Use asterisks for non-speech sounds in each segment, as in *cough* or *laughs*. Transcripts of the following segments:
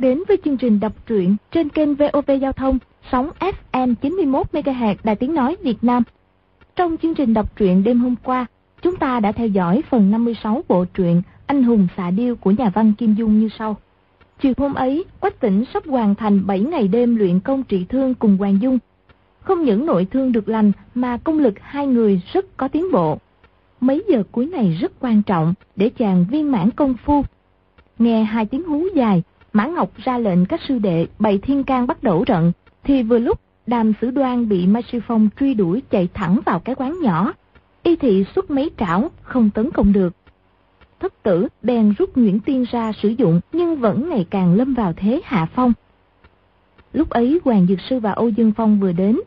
đang đến với chương trình đọc truyện trên kênh VOV Giao thông, sóng FM 91 MHz Đài Tiếng nói Việt Nam. Trong chương trình đọc truyện đêm hôm qua, chúng ta đã theo dõi phần 56 bộ truyện Anh hùng xạ điêu của nhà văn Kim Dung như sau. Chiều hôm ấy, Quách Tỉnh sắp hoàn thành 7 ngày đêm luyện công trị thương cùng Hoàng Dung. Không những nội thương được lành mà công lực hai người rất có tiến bộ. Mấy giờ cuối này rất quan trọng để chàng viên mãn công phu Nghe hai tiếng hú dài, Mã Ngọc ra lệnh các sư đệ bày thiên can bắt đầu trận, thì vừa lúc đàm sử đoan bị Mai Sư Phong truy đuổi chạy thẳng vào cái quán nhỏ. Y thị xuất mấy trảo, không tấn công được. Thất tử bèn rút Nguyễn Tiên ra sử dụng nhưng vẫn ngày càng lâm vào thế hạ phong. Lúc ấy Hoàng Dược Sư và Âu Dương Phong vừa đến.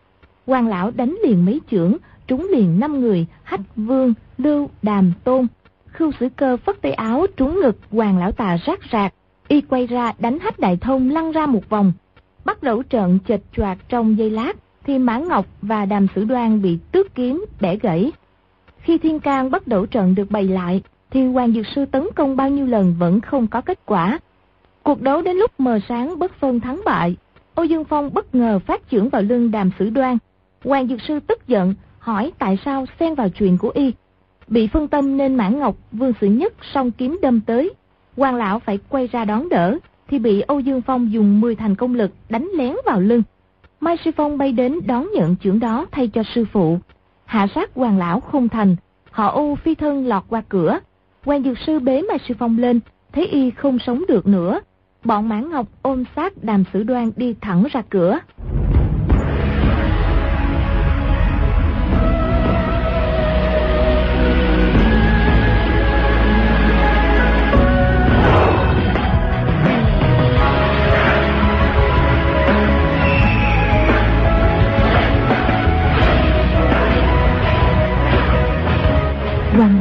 Hoàng Lão đánh liền mấy trưởng, trúng liền năm người, Hách Vương, Lưu, Đàm, Tôn, Khưu sử cơ phất tay áo trúng ngực hoàng lão tà rác rạc. Y quay ra đánh hách đại thông lăn ra một vòng. Bắt đầu trận chệch choạc trong giây lát thì Mã Ngọc và Đàm Sử Đoan bị tước kiếm bẻ gãy. Khi Thiên can bắt đầu trận được bày lại thì Hoàng Dược Sư tấn công bao nhiêu lần vẫn không có kết quả. Cuộc đấu đến lúc mờ sáng bất phân thắng bại, Âu Dương Phong bất ngờ phát trưởng vào lưng Đàm Sử Đoan. Hoàng Dược Sư tức giận hỏi tại sao xen vào chuyện của y Bị phân tâm nên mã Ngọc, Vương Sử Nhất song kiếm đâm tới quan lão phải quay ra đón đỡ, thì bị Âu Dương Phong dùng 10 thành công lực đánh lén vào lưng. Mai Sư Phong bay đến đón nhận trưởng đó thay cho sư phụ. Hạ sát hoàng lão không thành, họ Âu phi thân lọt qua cửa. quan dược sư bế Mai Sư Phong lên, thấy y không sống được nữa. Bọn Mãn Ngọc ôm sát đàm sử đoan đi thẳng ra cửa.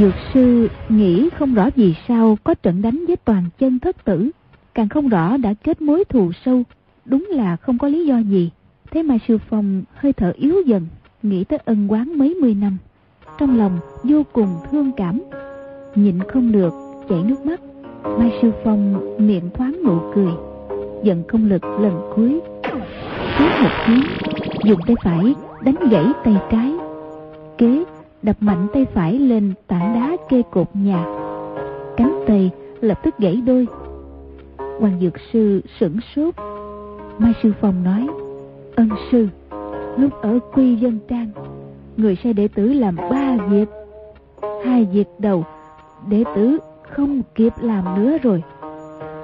Dược Sư nghĩ không rõ vì sao có trận đánh với toàn chân thất tử, càng không rõ đã kết mối thù sâu, đúng là không có lý do gì. Thế mà Sư Phong hơi thở yếu dần, nghĩ tới ân quán mấy mươi năm, trong lòng vô cùng thương cảm, nhịn không được, chảy nước mắt. Mai Sư Phong miệng thoáng nụ cười, giận công lực lần cuối, tiếp một tiếng, dùng tay phải đánh gãy tay trái, kế đập mạnh tay phải lên tảng đá kê cột nhà. Cánh tay lập tức gãy đôi. Hoàng dược sư sửng sốt. Mai sư phong nói, ân sư, lúc ở quy dân trang, người sai đệ tử làm ba việc. Hai việc đầu, đệ tử không kịp làm nữa rồi.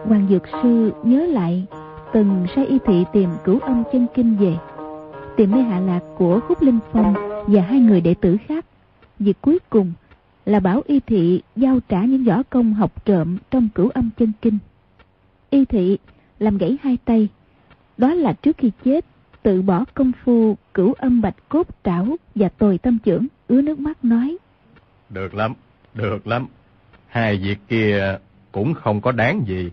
Hoàng dược sư nhớ lại, từng sai y thị tìm cửu âm chân kinh về, tìm nơi hạ lạc của khúc linh phong và hai người đệ tử khác. Việc cuối cùng là bảo y thị giao trả những võ công học trộm trong cửu âm chân kinh. Y thị làm gãy hai tay. Đó là trước khi chết, tự bỏ công phu cửu âm bạch cốt trảo và tồi tâm trưởng ứa nước mắt nói. Được lắm, được lắm. Hai việc kia cũng không có đáng gì.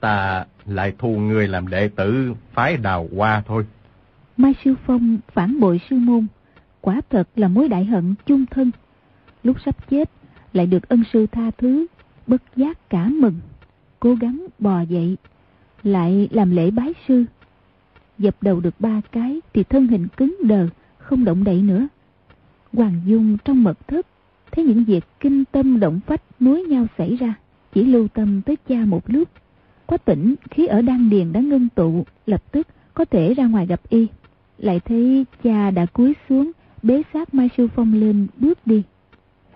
Ta lại thu người làm đệ tử phái đào hoa thôi. Mai Sư Phong phản bội sư môn quả thật là mối đại hận chung thân. Lúc sắp chết, lại được ân sư tha thứ, bất giác cả mừng, cố gắng bò dậy, lại làm lễ bái sư. Dập đầu được ba cái thì thân hình cứng đờ, không động đậy nữa. Hoàng Dung trong mật thất, thấy những việc kinh tâm động phách nối nhau xảy ra, chỉ lưu tâm tới cha một lúc. Quá tỉnh khí ở đan điền đã ngưng tụ, lập tức có thể ra ngoài gặp y. Lại thấy cha đã cúi xuống, bế sát Mai Sư Phong lên bước đi.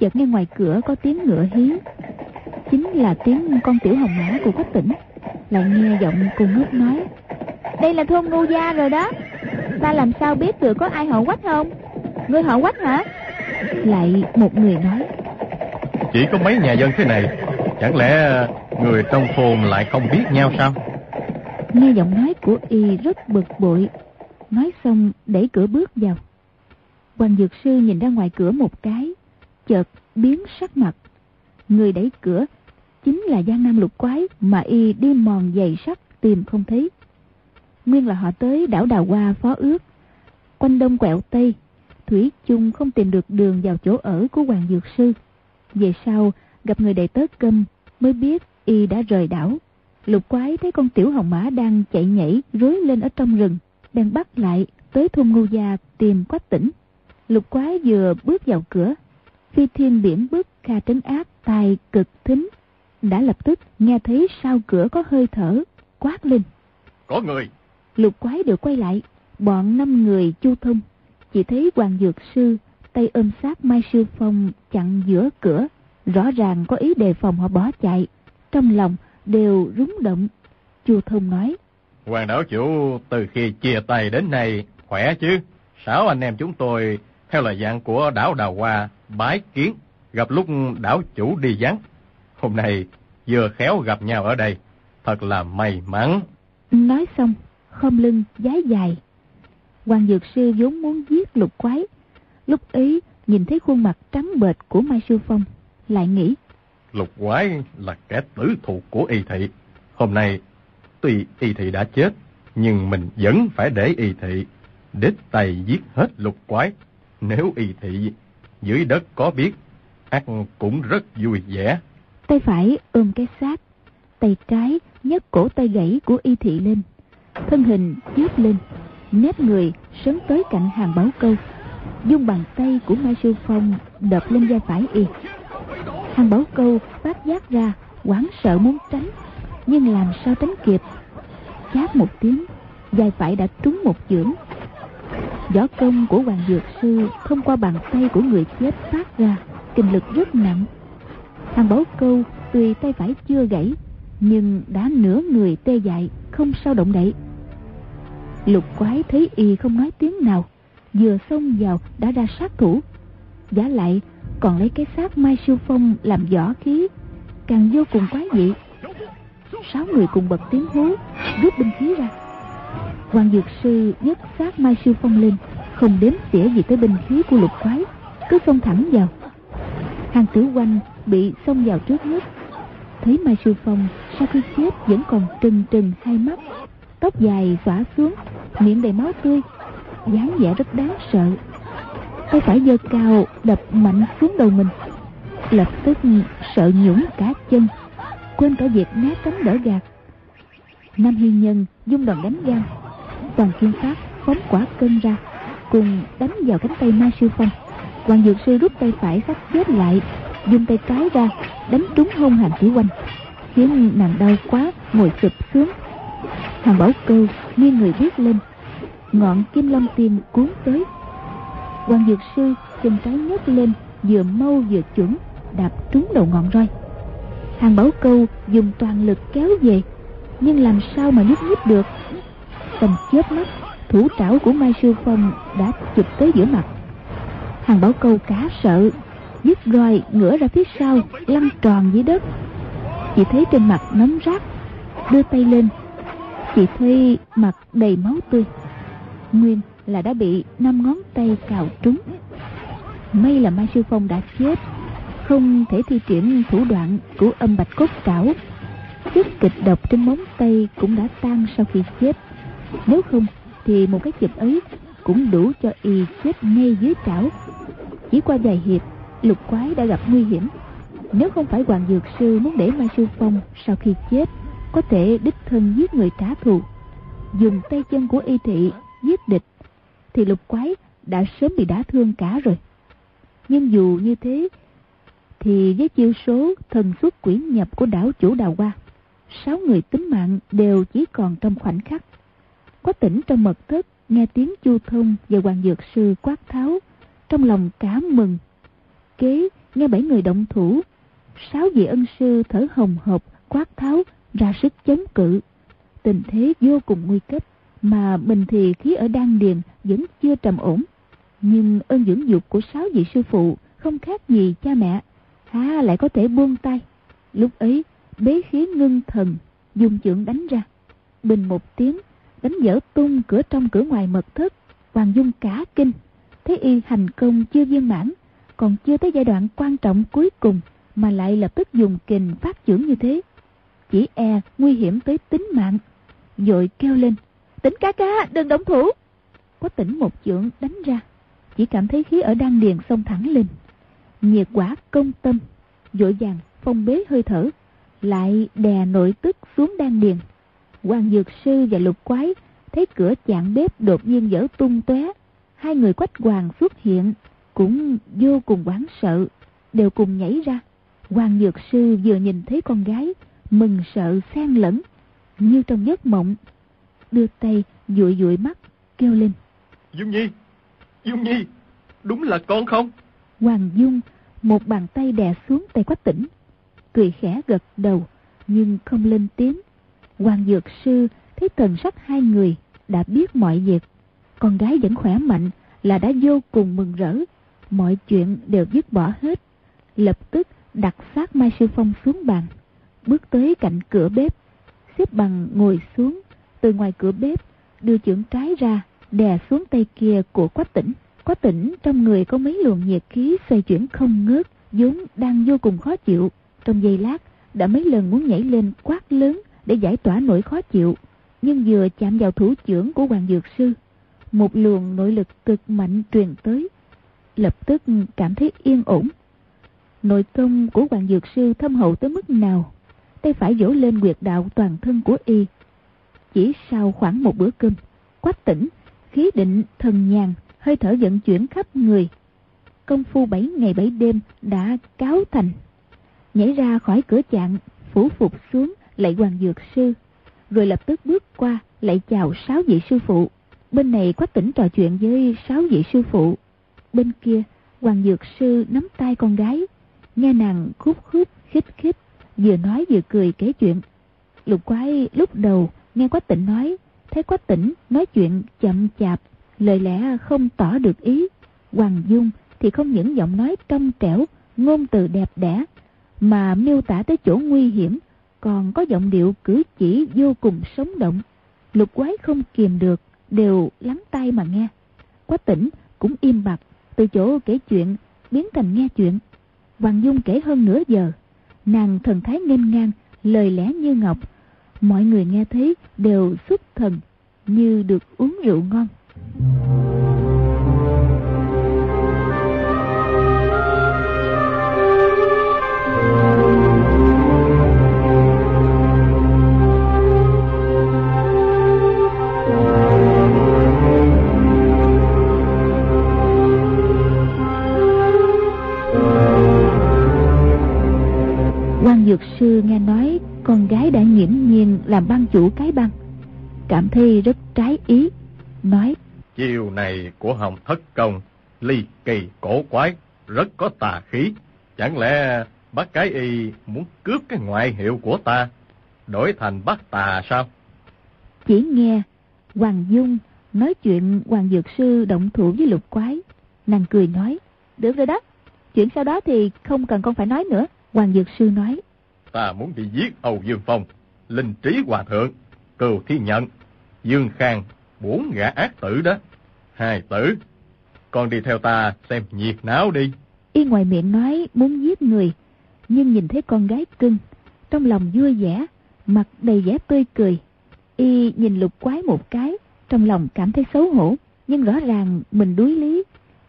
Chợt nghe ngoài cửa có tiếng ngựa hí. Chính là tiếng con tiểu hồng mã của khách tỉnh. Lại nghe giọng cùng ngước nói. Đây là thôn Ngu Gia rồi đó. Ta làm sao biết được có ai họ quách không? Ngươi họ quách hả? Lại một người nói. Chỉ có mấy nhà dân thế này. Chẳng lẽ người trong thôn lại không biết nhau sao? Nghe giọng nói của y rất bực bội. Nói xong đẩy cửa bước vào. Hoàng Dược Sư nhìn ra ngoài cửa một cái, chợt biến sắc mặt. Người đẩy cửa chính là Giang Nam lục quái mà y đi mòn giày sắt tìm không thấy. Nguyên là họ tới đảo Đào Hoa phó ước. Quanh đông quẹo tây, Thủy chung không tìm được đường vào chỗ ở của Hoàng Dược Sư. Về sau, gặp người đầy tớ câm mới biết y đã rời đảo. Lục quái thấy con tiểu hồng mã đang chạy nhảy rối lên ở trong rừng, đang bắt lại tới thôn ngô gia tìm quách tỉnh. Lục quái vừa bước vào cửa, phi thiên biển bước kha trấn ác tài cực thính, đã lập tức nghe thấy sau cửa có hơi thở, quát lên. Có người! Lục quái đều quay lại, bọn năm người chu thông, chỉ thấy hoàng dược sư tay ôm sát Mai Sư Phong chặn giữa cửa, rõ ràng có ý đề phòng họ bỏ chạy, trong lòng đều rúng động. Chu Thông nói, Hoàng đảo chủ từ khi chia tay đến nay khỏe chứ? Sáu anh em chúng tôi theo lời dạng của đảo Đào Hoa bái kiến, gặp lúc đảo chủ đi vắng. Hôm nay vừa khéo gặp nhau ở đây, thật là may mắn. Nói xong, khom lưng giái dài. Hoàng Dược Sư vốn muốn giết lục quái, Lúc ấy nhìn thấy khuôn mặt trắng bệch của Mai Sư Phong, lại nghĩ. Lục quái là kẻ tử thù của y thị. Hôm nay, tuy y thị đã chết, nhưng mình vẫn phải để y thị đích tay giết hết lục quái. Nếu y thị dưới đất có biết, ác cũng rất vui vẻ. Tay phải ôm cái xác, tay trái nhấc cổ tay gãy của y thị lên. Thân hình chớp lên, nếp người sớm tới cạnh hàng báo câu dung bàn tay của mai sư phong đập lên vai phải y hàng bảo câu phát giác ra hoảng sợ muốn tránh nhưng làm sao tránh kịp chát một tiếng vai phải đã trúng một chưởng võ công của hoàng dược sư thông qua bàn tay của người chết phát ra, kinh lực rất nặng. Hàng báu câu tuy tay phải chưa gãy, nhưng đã nửa người tê dại, không sao động đậy. Lục quái thấy y không nói tiếng nào, vừa xông vào đã ra sát thủ. Giả lại, còn lấy cái xác mai siêu phong làm võ khí, càng vô cùng quái dị. Sáu người cùng bật tiếng hú, rút binh khí ra quan dược sư nhất sát mai sư phong lên, không đếm xỉa gì tới binh khí của lục quái, cứ xông thẳng vào. Hàng tử quanh bị xông vào trước nhất thấy mai sư phong sau khi chết vẫn còn trừng trừng hai mắt, tóc dài xõa xuống, miệng đầy máu tươi, dáng vẻ rất đáng sợ. Tay phải giơ cao đập mạnh xuống đầu mình, lập tức sợ nhũng cả chân, quên cả việc né tránh đỡ gạt. Nam hiên nhân dung đòn đánh gan toàn kim pháp phóng quả cân ra, cùng đánh vào cánh tay ma sư phong. Hoàng dược sư rút tay phải sắp chết lại, dùng tay trái ra, đánh trúng hông hàng chỉ quanh, khiến nàng đau quá, ngồi sụp xuống. Hàng bảo cơ nghiêng người biết lên, ngọn kim long tiên cuốn tới. Quan dược sư chân trái nhấc lên, vừa mau vừa chuẩn, đạp trúng đầu ngọn roi. Hàng bảo câu dùng toàn lực kéo về, nhưng làm sao mà nhúc nhích được? Tầm chớp mắt thủ trảo của mai sư phong đã chụp tới giữa mặt. Hàng bảo câu cá sợ dứt roi ngửa ra phía sau lăn tròn dưới đất. Chỉ thấy trên mặt nấm rác, đưa tay lên. Chỉ thấy mặt đầy máu tươi. Nguyên là đã bị năm ngón tay cào trúng. May là mai sư phong đã chết không thể thi triển thủ đoạn của âm bạch cốt trảo. Chất kịch độc trên móng tay cũng đã tan sau khi chết nếu không, thì một cái chụp ấy cũng đủ cho y chết ngay dưới trảo. Chỉ qua vài hiệp, lục quái đã gặp nguy hiểm. Nếu không phải hoàng dược sư muốn để mai sư phong sau khi chết, có thể đích thân giết người trả thù. Dùng tay chân của y thị giết địch, thì lục quái đã sớm bị đả thương cả rồi. Nhưng dù như thế, thì với chiêu số thần xuất quỷ nhập của đảo chủ đào hoa, sáu người tính mạng đều chỉ còn trong khoảnh khắc có tỉnh trong mật thất, nghe tiếng chu thông và hoàng dược sư quát tháo, trong lòng cả mừng. Kế, nghe bảy người động thủ, sáu vị ân sư thở hồng hộc quát tháo, ra sức chống cự. Tình thế vô cùng nguy cấp mà mình thì khí ở đan điền vẫn chưa trầm ổn. Nhưng ơn dưỡng dục của sáu vị sư phụ không khác gì cha mẹ, há lại có thể buông tay. Lúc ấy, bế khí ngưng thần, dùng chưởng đánh ra. Bình một tiếng đánh dở tung cửa trong cửa ngoài mật thất, hoàng dung cả kinh. Thấy y hành công chưa viên mãn, còn chưa tới giai đoạn quan trọng cuối cùng mà lại lập tức dùng kình phát trưởng như thế. Chỉ e nguy hiểm tới tính mạng dội kêu lên, tỉnh ca ca, đừng động thủ! Có tỉnh một chưởng đánh ra, chỉ cảm thấy khí ở đan điền xông thẳng lên. Nhiệt quả công tâm dội vàng phong bế hơi thở, lại đè nội tức xuống đan điền. Hoàng Dược Sư và Lục Quái thấy cửa chạng bếp đột nhiên dở tung tóe, hai người quách hoàng xuất hiện cũng vô cùng hoảng sợ, đều cùng nhảy ra. Hoàng Dược Sư vừa nhìn thấy con gái, mừng sợ xen lẫn, như trong giấc mộng, đưa tay dụi dụi mắt, kêu lên. Dung Nhi, Dung Nhi, đúng là con không? Hoàng Dung một bàn tay đè xuống tay quách tỉnh, cười khẽ gật đầu, nhưng không lên tiếng. Hoàng Dược Sư thấy thần sắc hai người đã biết mọi việc. Con gái vẫn khỏe mạnh là đã vô cùng mừng rỡ. Mọi chuyện đều dứt bỏ hết. Lập tức đặt xác Mai Sư Phong xuống bàn. Bước tới cạnh cửa bếp. Xếp bằng ngồi xuống. Từ ngoài cửa bếp đưa chưởng trái ra, đè xuống tay kia của quách tỉnh. Quách tỉnh trong người có mấy luồng nhiệt khí xoay chuyển không ngớt, vốn đang vô cùng khó chịu. Trong giây lát, đã mấy lần muốn nhảy lên quát lớn để giải tỏa nỗi khó chịu nhưng vừa chạm vào thủ trưởng của Hoàng Dược Sư, một luồng nội lực cực mạnh truyền tới, lập tức cảm thấy yên ổn. Nội công của Hoàng Dược Sư thâm hậu tới mức nào, tay phải vỗ lên quyệt đạo toàn thân của y. Chỉ sau khoảng một bữa cơm, quách tỉnh, khí định, thần nhàn, hơi thở vận chuyển khắp người. Công phu bảy ngày bảy đêm đã cáo thành. Nhảy ra khỏi cửa chạng, phủ phục xuống lại Hoàng Dược Sư rồi lập tức bước qua lại chào sáu vị sư phụ. Bên này quách tỉnh trò chuyện với sáu vị sư phụ. Bên kia, Hoàng Dược Sư nắm tay con gái, nghe nàng khúc khúc, khích khích, vừa nói vừa cười kể chuyện. Lục quái lúc đầu nghe quách tỉnh nói, thấy quách tỉnh nói chuyện chậm chạp, lời lẽ không tỏ được ý. Hoàng Dung thì không những giọng nói trong trẻo, ngôn từ đẹp đẽ, mà miêu tả tới chỗ nguy hiểm còn có giọng điệu cử chỉ vô cùng sống động. Lục quái không kìm được, đều lắng tai mà nghe. Quách tỉnh cũng im bặt, từ chỗ kể chuyện biến thành nghe chuyện. Hoàng Dung kể hơn nửa giờ, nàng thần thái nghênh ngang, lời lẽ như ngọc. Mọi người nghe thấy đều xúc thần, như được uống rượu ngon. Chủ cái băng. Cảm thấy rất trái ý Nói. Chiều này của Hồng Thất Công Ly kỳ cổ quái Rất có tà khí. Chẳng lẽ bác cái y muốn cướp cái ngoại hiệu của ta Đổi thành bác tà sao? Chỉ nghe Hoàng Dung nói chuyện Hoàng Dược Sư động thủ với lục quái. Nàng cười nói Được rồi đó Chuyện sau đó thì không cần con phải nói nữa Hoàng Dược Sư nói. Ta muốn đi giết Âu Dương Phong, Linh Trí Hòa Thượng, Cừu Thiên Nhận, Dương Khang, bốn gã ác tử đó. Hai tử, con đi theo ta xem nhiệt náo đi. Y ngoài miệng nói muốn giết người, nhưng nhìn thấy con gái cưng, trong lòng vui vẻ, mặt đầy vẻ tươi cười. Y nhìn lục quái một cái, trong lòng cảm thấy xấu hổ, nhưng rõ ràng mình đuối lý,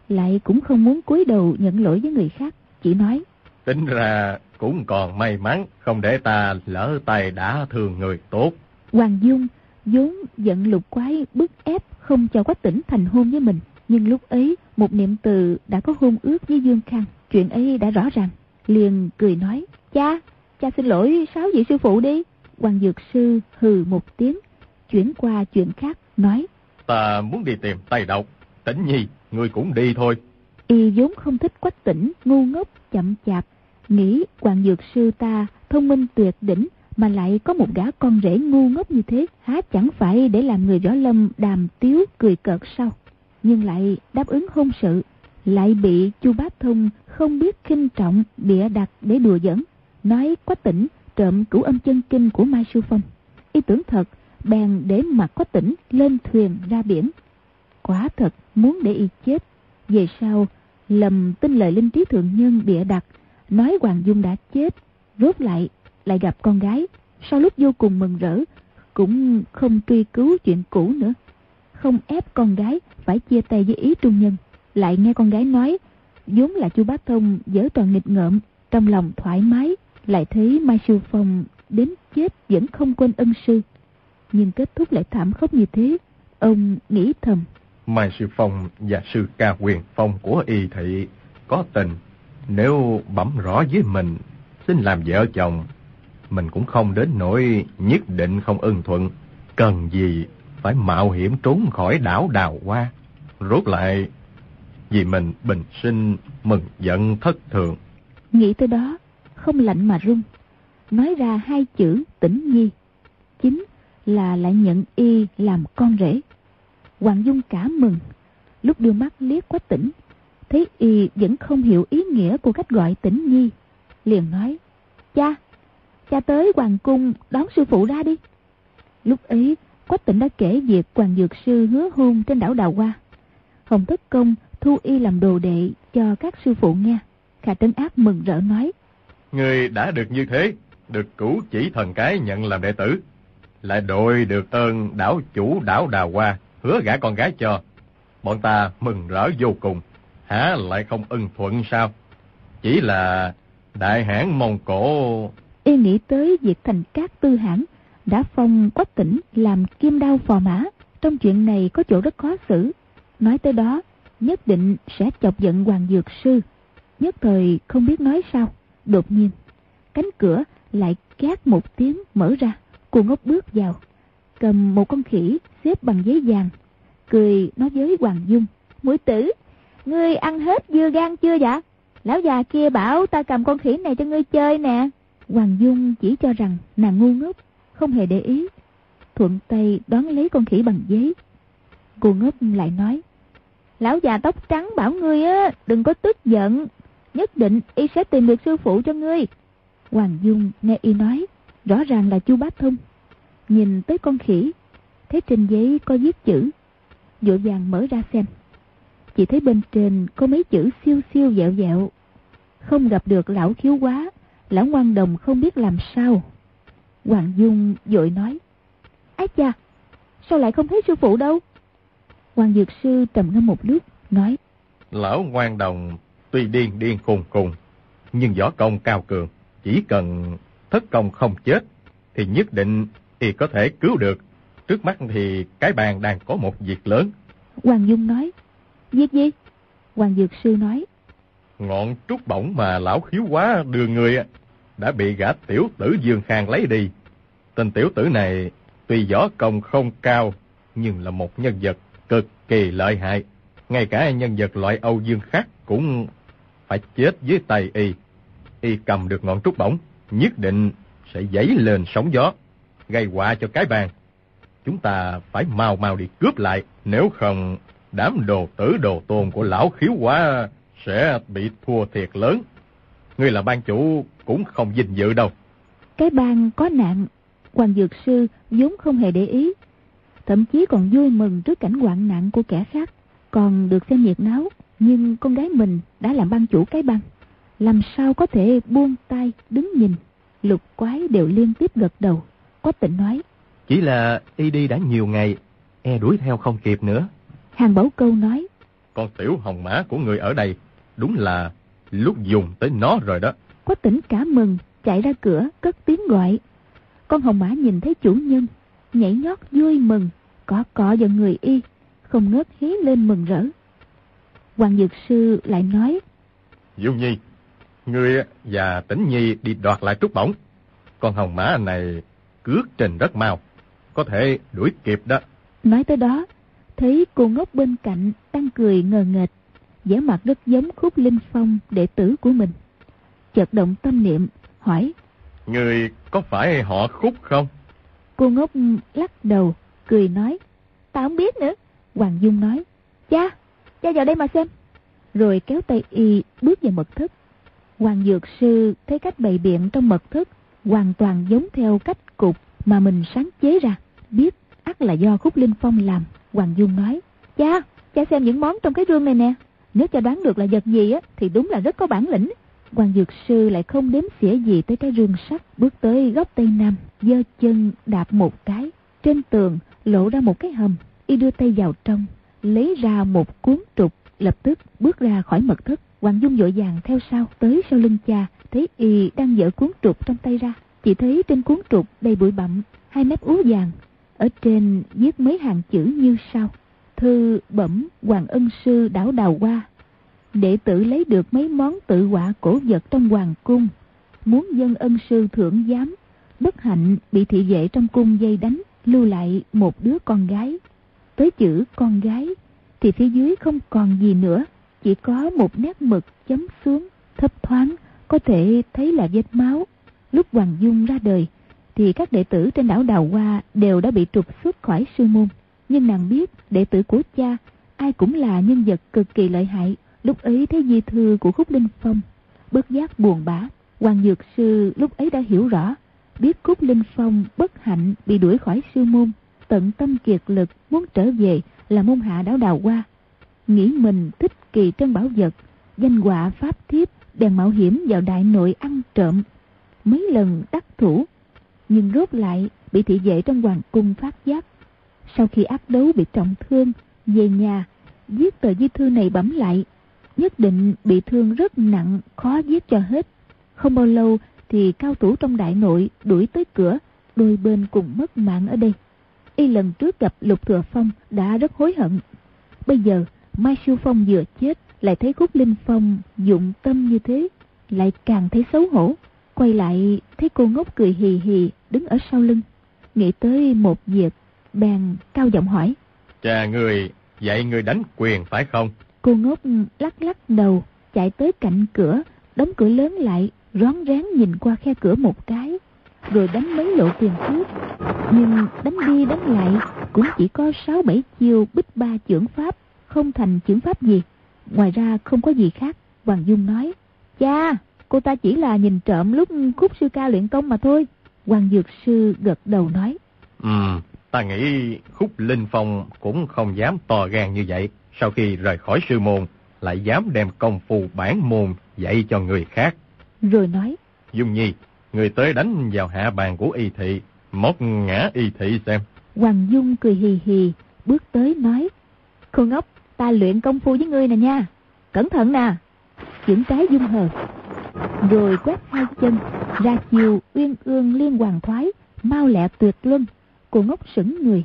lại cũng không muốn cúi đầu nhận lỗi với người khác, chỉ nói. Tính ra cũng còn may mắn không để ta lỡ tay đã thương người tốt. Hoàng Dung vốn giận lục quái bức ép không cho quách tỉnh thành hôn với mình. Nhưng lúc ấy một niệm từ đã có hôn ước với Dương Khang. Chuyện ấy đã rõ ràng. Liền cười nói. Cha, cha xin lỗi sáu vị sư phụ đi. Hoàng Dược Sư hừ một tiếng. Chuyển qua chuyện khác nói. Ta muốn đi tìm tay độc. Tỉnh nhi, ngươi cũng đi thôi. Y vốn không thích quách tỉnh, ngu ngốc, chậm chạp, Nghĩ Hoàng Dược Sư ta thông minh tuyệt đỉnh mà lại có một gã con rể ngu ngốc như thế, há chẳng phải để làm người võ lâm đàm tiếu cười cợt sao? Nhưng lại đáp ứng hôn sự, lại bị Chu Bá Thông không biết khinh trọng bịa đặt để đùa giỡn, nói quách tỉnh trộm cửu âm chân kinh của Mai Sư Phong. Ý tưởng thật, bèn để mặt quách tỉnh lên thuyền ra biển. Quả thật muốn để y chết, về sau lầm tin lời linh trí thượng nhân bịa đặt nói Hoàng Dung đã chết, rốt lại, lại gặp con gái. Sau lúc vô cùng mừng rỡ, cũng không truy cứu chuyện cũ nữa. Không ép con gái phải chia tay với ý trung nhân. Lại nghe con gái nói, vốn là chu bác Thông dở toàn nghịch ngợm, trong lòng thoải mái, Lại thấy Mai Sư Phong đến chết vẫn không quên ân sư. Nhưng kết thúc lại thảm khốc như thế, ông nghĩ thầm. Mai Sư Phong và sư ca quyền phong của y thị có tình. Nếu bẩm rõ với mình, xin làm vợ chồng, mình cũng không đến nỗi nhất định không ưng thuận. Cần gì phải mạo hiểm trốn khỏi đảo đào hoa. Rốt lại, vì mình bình sinh mừng giận thất thường. Nghĩ tới đó, không lạnh mà run. Nói ra hai chữ tĩnh nhi. Chính là lại nhận y làm con rể. Hoàng Dung cả mừng. Lúc đưa mắt liếc quá tỉnh, thấy y vẫn không hiểu ý nghĩa của cách gọi tĩnh nhi. Liền nói, cha, cha tới hoàng cung đón sư phụ ra đi. Lúc ấy, Quách tỉnh đã kể việc Hoàng Dược Sư hứa hôn trên đảo Đào Hoa. Hồng Thất Công thu y làm đồ đệ cho các sư phụ nghe. Khả Trấn Áp mừng rỡ nói. Người đã được như thế, được cũ chỉ thần cái nhận làm đệ tử. Lại đội được ơn đảo chủ đảo Đào Hoa, hứa gả con gái cho. Bọn ta mừng rỡ vô cùng, há lại không ưng thuận sao? Chỉ là đại hãn Mông Cổ... Y nghĩ tới việc thành các tư hãn đã phong quách tỉnh làm kim đao phò mã. Trong chuyện này có chỗ rất khó xử. Nói tới đó, nhất định sẽ chọc giận Hoàng Dược Sư. Nhất thời không biết nói sao. Đột nhiên, cánh cửa lại két một tiếng mở ra. Cô ngốc bước vào, cầm một con khỉ xếp bằng giấy vàng. Cười nói với Hoàng Dung. Mũi tử, ngươi ăn hết dưa gan chưa dạ? Lão già kia bảo ta cầm con khỉ này cho ngươi chơi nè. Hoàng Dung chỉ cho rằng nàng ngu ngốc, không hề để ý. Thuận tay đón lấy con khỉ bằng giấy. Cô ngốc lại nói. Lão già tóc trắng bảo ngươi á, đừng có tức giận. Nhất định y sẽ tìm được sư phụ cho ngươi. Hoàng Dung nghe y nói, rõ ràng là chu bá thông. Nhìn tới con khỉ, thấy trên giấy có viết chữ. Vội vàng mở ra xem. Chỉ thấy bên trên có mấy chữ siêu siêu dẹo dẹo. Không gặp được lão khiếu quá, lão ngoan đồng không biết làm sao. Hoàng Dung vội nói. Ái cha, sao lại không thấy sư phụ đâu? Hoàng Dược Sư trầm ngâm một lúc, nói. Lão ngoan đồng tuy điên điên khùng khùng, nhưng võ công cao cường. Chỉ cần thất công không chết, thì nhất định y có thể cứu được. Trước mắt thì cái bàn đang có một việc lớn. Hoàng Dung nói. Việc gì? Hoàng Dược Sư nói. Ngọn trúc bổng mà lão khiếu quá đưa người đã bị gã tiểu tử Dương Khang lấy đi. Tên tiểu tử này tuy võ công không cao, nhưng là một nhân vật cực kỳ lợi hại. Ngay cả nhân vật loại Âu Dương khác cũng phải chết dưới tay y. Y cầm được ngọn trúc bổng, nhất định sẽ dấy lên sóng gió, gây họa cho cái bàn. Chúng ta phải mau mau đi cướp lại, nếu không đám đồ tử đồ tôn của lão khiếu quá sẽ bị thua thiệt lớn. Ngươi là ban chủ cũng không vinh dự đâu. Cái bang có nạn, Hoàng Dược Sư vốn không hề để ý. Thậm chí còn vui mừng trước cảnh hoạn nạn của kẻ khác. Còn được xem nhiệt náo, nhưng con gái mình đã làm ban chủ cái bang. Làm sao có thể buông tay đứng nhìn. Lục quái đều liên tiếp gật đầu. Có tịnh nói. Chỉ là y đi đã nhiều ngày, e đuổi theo không kịp nữa. Hàng Bảo Câu nói. Con tiểu hồng mã của người ở đây đúng là lúc dùng tới nó rồi đó. Có tỉnh cả mừng, chạy ra cửa, cất tiếng gọi. Con hồng mã nhìn thấy chủ nhân, nhảy nhót vui mừng, cọ cọ vào người y, không ngớt hí lên mừng rỡ. Hoàng Dược Sư lại nói. Diệu Nhi, ngươi và Tĩnh Nhi đi đoạt lại trúc bổng. Con hồng mã này cước trình rất mau, có thể đuổi kịp đó. Nói tới đó, thấy cô ngốc bên cạnh đang cười ngờ nghệch, vẻ mặt rất giống khúc linh phong đệ tử của mình chợt động tâm niệm, hỏi. Người có phải họ khúc không? Cô ngốc lắc đầu, cười nói. Ta không biết nữa. Hoàng Dung nói. Cha, cha vào đây mà xem. Rồi kéo tay y bước vào mật thất. Hoàng Dược Sư thấy cách bày biện trong mật thất hoàn toàn giống theo cách cục mà mình sáng chế ra. Biết ắt là do Khúc Linh Phong làm. Hoàng Dung nói. Cha, cha xem những món trong cái rương này nè. Nếu cha đoán được là vật gì á thì đúng là rất có bản lĩnh. Hoàng Dược Sư lại không đếm xỉa gì tới cái rương sắt, bước tới góc tây nam, giơ chân đạp một cái. Trên tường lộ ra một cái hầm, y đưa tay vào trong, lấy ra một cuốn trục, lập tức bước ra khỏi mật thất. Hoàng Dung vội vàng theo sau, tới sau lưng cha, thấy y đang dở cuốn trục trong tay ra chỉ thấy trên cuốn trục đầy bụi bặm hai mép úa vàng ở trên viết mấy hàng chữ như sau. Thư bẩm hoàng ân sư đảo đào qua đệ tử lấy được mấy món tự họa cổ vật trong hoàng cung. Muốn dân ân sư thưởng giám, bất hạnh bị thị vệ trong cung dây đánh, lưu lại một đứa con gái. Tới chữ con gái, thì phía dưới không còn gì nữa, chỉ có một nét mực chấm xuống, thấp thoáng, có thể thấy là vết máu. Lúc hoàng dung ra đời thì các đệ tử trên đảo đào hoa đều đã bị trục xuất khỏi sư môn. Nhưng nàng biết, đệ tử của cha, ai cũng là nhân vật cực kỳ lợi hại. Lúc ấy thấy di thư của khúc linh phong, bất giác buồn bã. Hoàng dược sư lúc ấy đã hiểu rõ, biết khúc linh phong bất hạnh bị đuổi khỏi sư môn, tận tâm kiệt lực muốn trở về là môn hạ đảo đào hoa. Nghĩ mình thích kỳ trân bảo vật, danh họa pháp thiếp, bèn mạo hiểm vào đại nội ăn trộm. Mấy lần đắc thủ nhưng rốt lại bị thị vệ trong hoàng cung phát giác. Sau khi ác đấu bị trọng thương, về nhà, viết tờ di thư này bấm lại, nhất định bị thương rất nặng, khó viết cho hết. Không bao lâu thì cao thủ trong đại nội đuổi tới cửa, đôi bên cùng mất mạng ở đây. Y lần trước gặp lục thừa phong đã rất hối hận. Bây giờ, mai siêu phong vừa chết, lại thấy khúc linh phong dụng tâm như thế, lại càng thấy xấu hổ quay lại thấy cô ngốc cười hì hì đứng ở sau lưng nghĩ tới một việc bèn cao giọng hỏi. Cha người dạy người đánh quyền phải không? Cô ngốc lắc lắc đầu chạy tới cạnh cửa đóng cửa lớn lại rón rén nhìn qua khe cửa một cái rồi đánh mấy lộ tiền cước. Nhưng đánh đi đánh lại cũng chỉ có sáu bảy chiêu bích ba chưởng pháp không thành chưởng pháp gì. Ngoài ra không có gì khác hoàng dung nói cha cô ta chỉ là nhìn trộm lúc khúc sư ca luyện công mà thôi. Hoàng dược sư gật đầu nói. Ừ ta nghĩ khúc linh phong cũng không dám to gan như vậy. Sau khi rời khỏi sư môn lại dám đem công phu bản môn dạy cho người khác. Rồi nói. Dung nhi người tới đánh vào hạ bàn của y thị móc ngã y thị xem. Hoàng dung cười hì hì bước tới nói. Cô ngốc ta luyện công phu với ngươi nè nha. Cẩn thận nè. Chưởng trái dung hờ rồi quét hai chân, ra chiều uyên ương liên hoàng thoái, mau lẹ tuyệt luân. Cô ngốc sững người.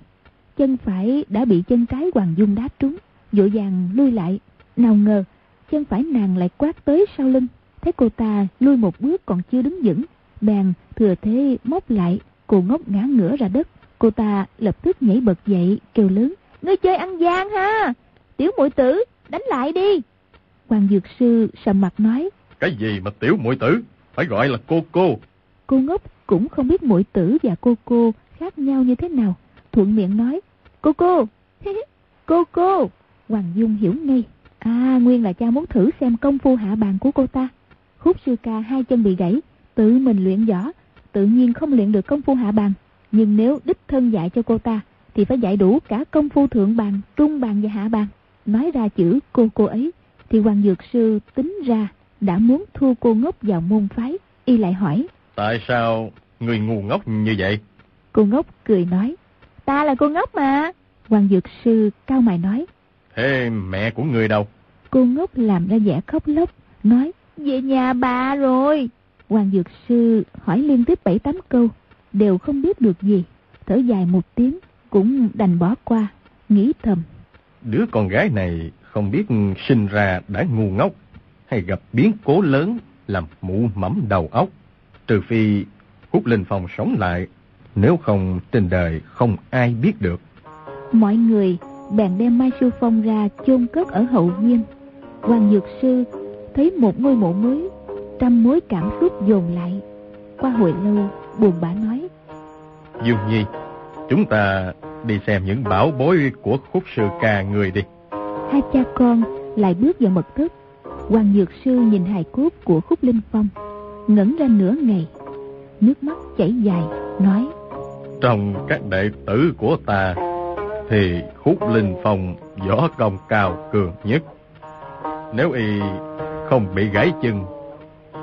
Chân phải đã bị chân trái hoàng dung đá trúng, vội vàng lui lại. Nào ngờ, chân phải nàng lại quát tới sau lưng. Thấy cô ta lui một bước còn chưa đứng vững, bèn thừa thế móc lại. Cô ngốc ngã ngửa ra đất. Cô ta lập tức nhảy bật dậy, kêu lớn, ngươi chơi ăn gian ha! Tiểu muội tử, đánh lại đi! Hoàng dược sư sầm mặt nói cái gì mà tiểu muội tử? Phải gọi là cô cô. Cô ngốc cũng không biết muội tử và cô cô khác nhau như thế nào. Thuận miệng nói, cô cô *laughs* cô cô. Hoàng dung hiểu ngay à nguyên là cha muốn thử xem công phu hạ bàn của cô ta. Khúc sư ca hai chân bị gãy, tự mình luyện võ, tự nhiên không luyện được công phu hạ bàn. Nhưng nếu đích thân dạy cho cô ta, thì phải dạy đủ cả công phu thượng bàn, trung bàn và hạ bàn. Nói ra chữ cô cô ấy, thì hoàng dược sư tính ra đã muốn thu cô ngốc vào môn phái y lại hỏi. Tại sao người ngu ngốc như vậy? Cô ngốc cười nói. Ta là cô ngốc mà. Hoàng dược sư cao mày nói. Thế mẹ của người đâu? Cô ngốc làm ra vẻ khóc lóc nói. Về nhà bà rồi. Hoàng dược sư hỏi liên tiếp bảy tám câu đều không biết được gì. Thở dài một tiếng cũng đành bỏ qua nghĩ thầm. Đứa con gái này không biết sinh ra đã ngu ngốc hay gặp biến cố lớn làm mụ mẫm đầu óc. Trừ phi Cúc Linh Phong sống lại nếu không trên đời không ai biết được. Mọi người bèn đem mai sư phong ra chôn cất ở hậu viên hoàng dược sư thấy một ngôi mộ mới trăm mối cảm xúc dồn lại. Qua hồi lâu buồn bã nói Dương Nhi chúng ta đi xem những bảo bối của khúc sư ca người đi. Hai cha con lại bước vào mật thất hoàng dược sư nhìn hài cốt của khúc linh phong ngẩn ra nửa ngày nước mắt chảy dài nói trong các đệ tử của ta thì khúc linh phong võ công cao cường nhất. Nếu y không bị gãy chân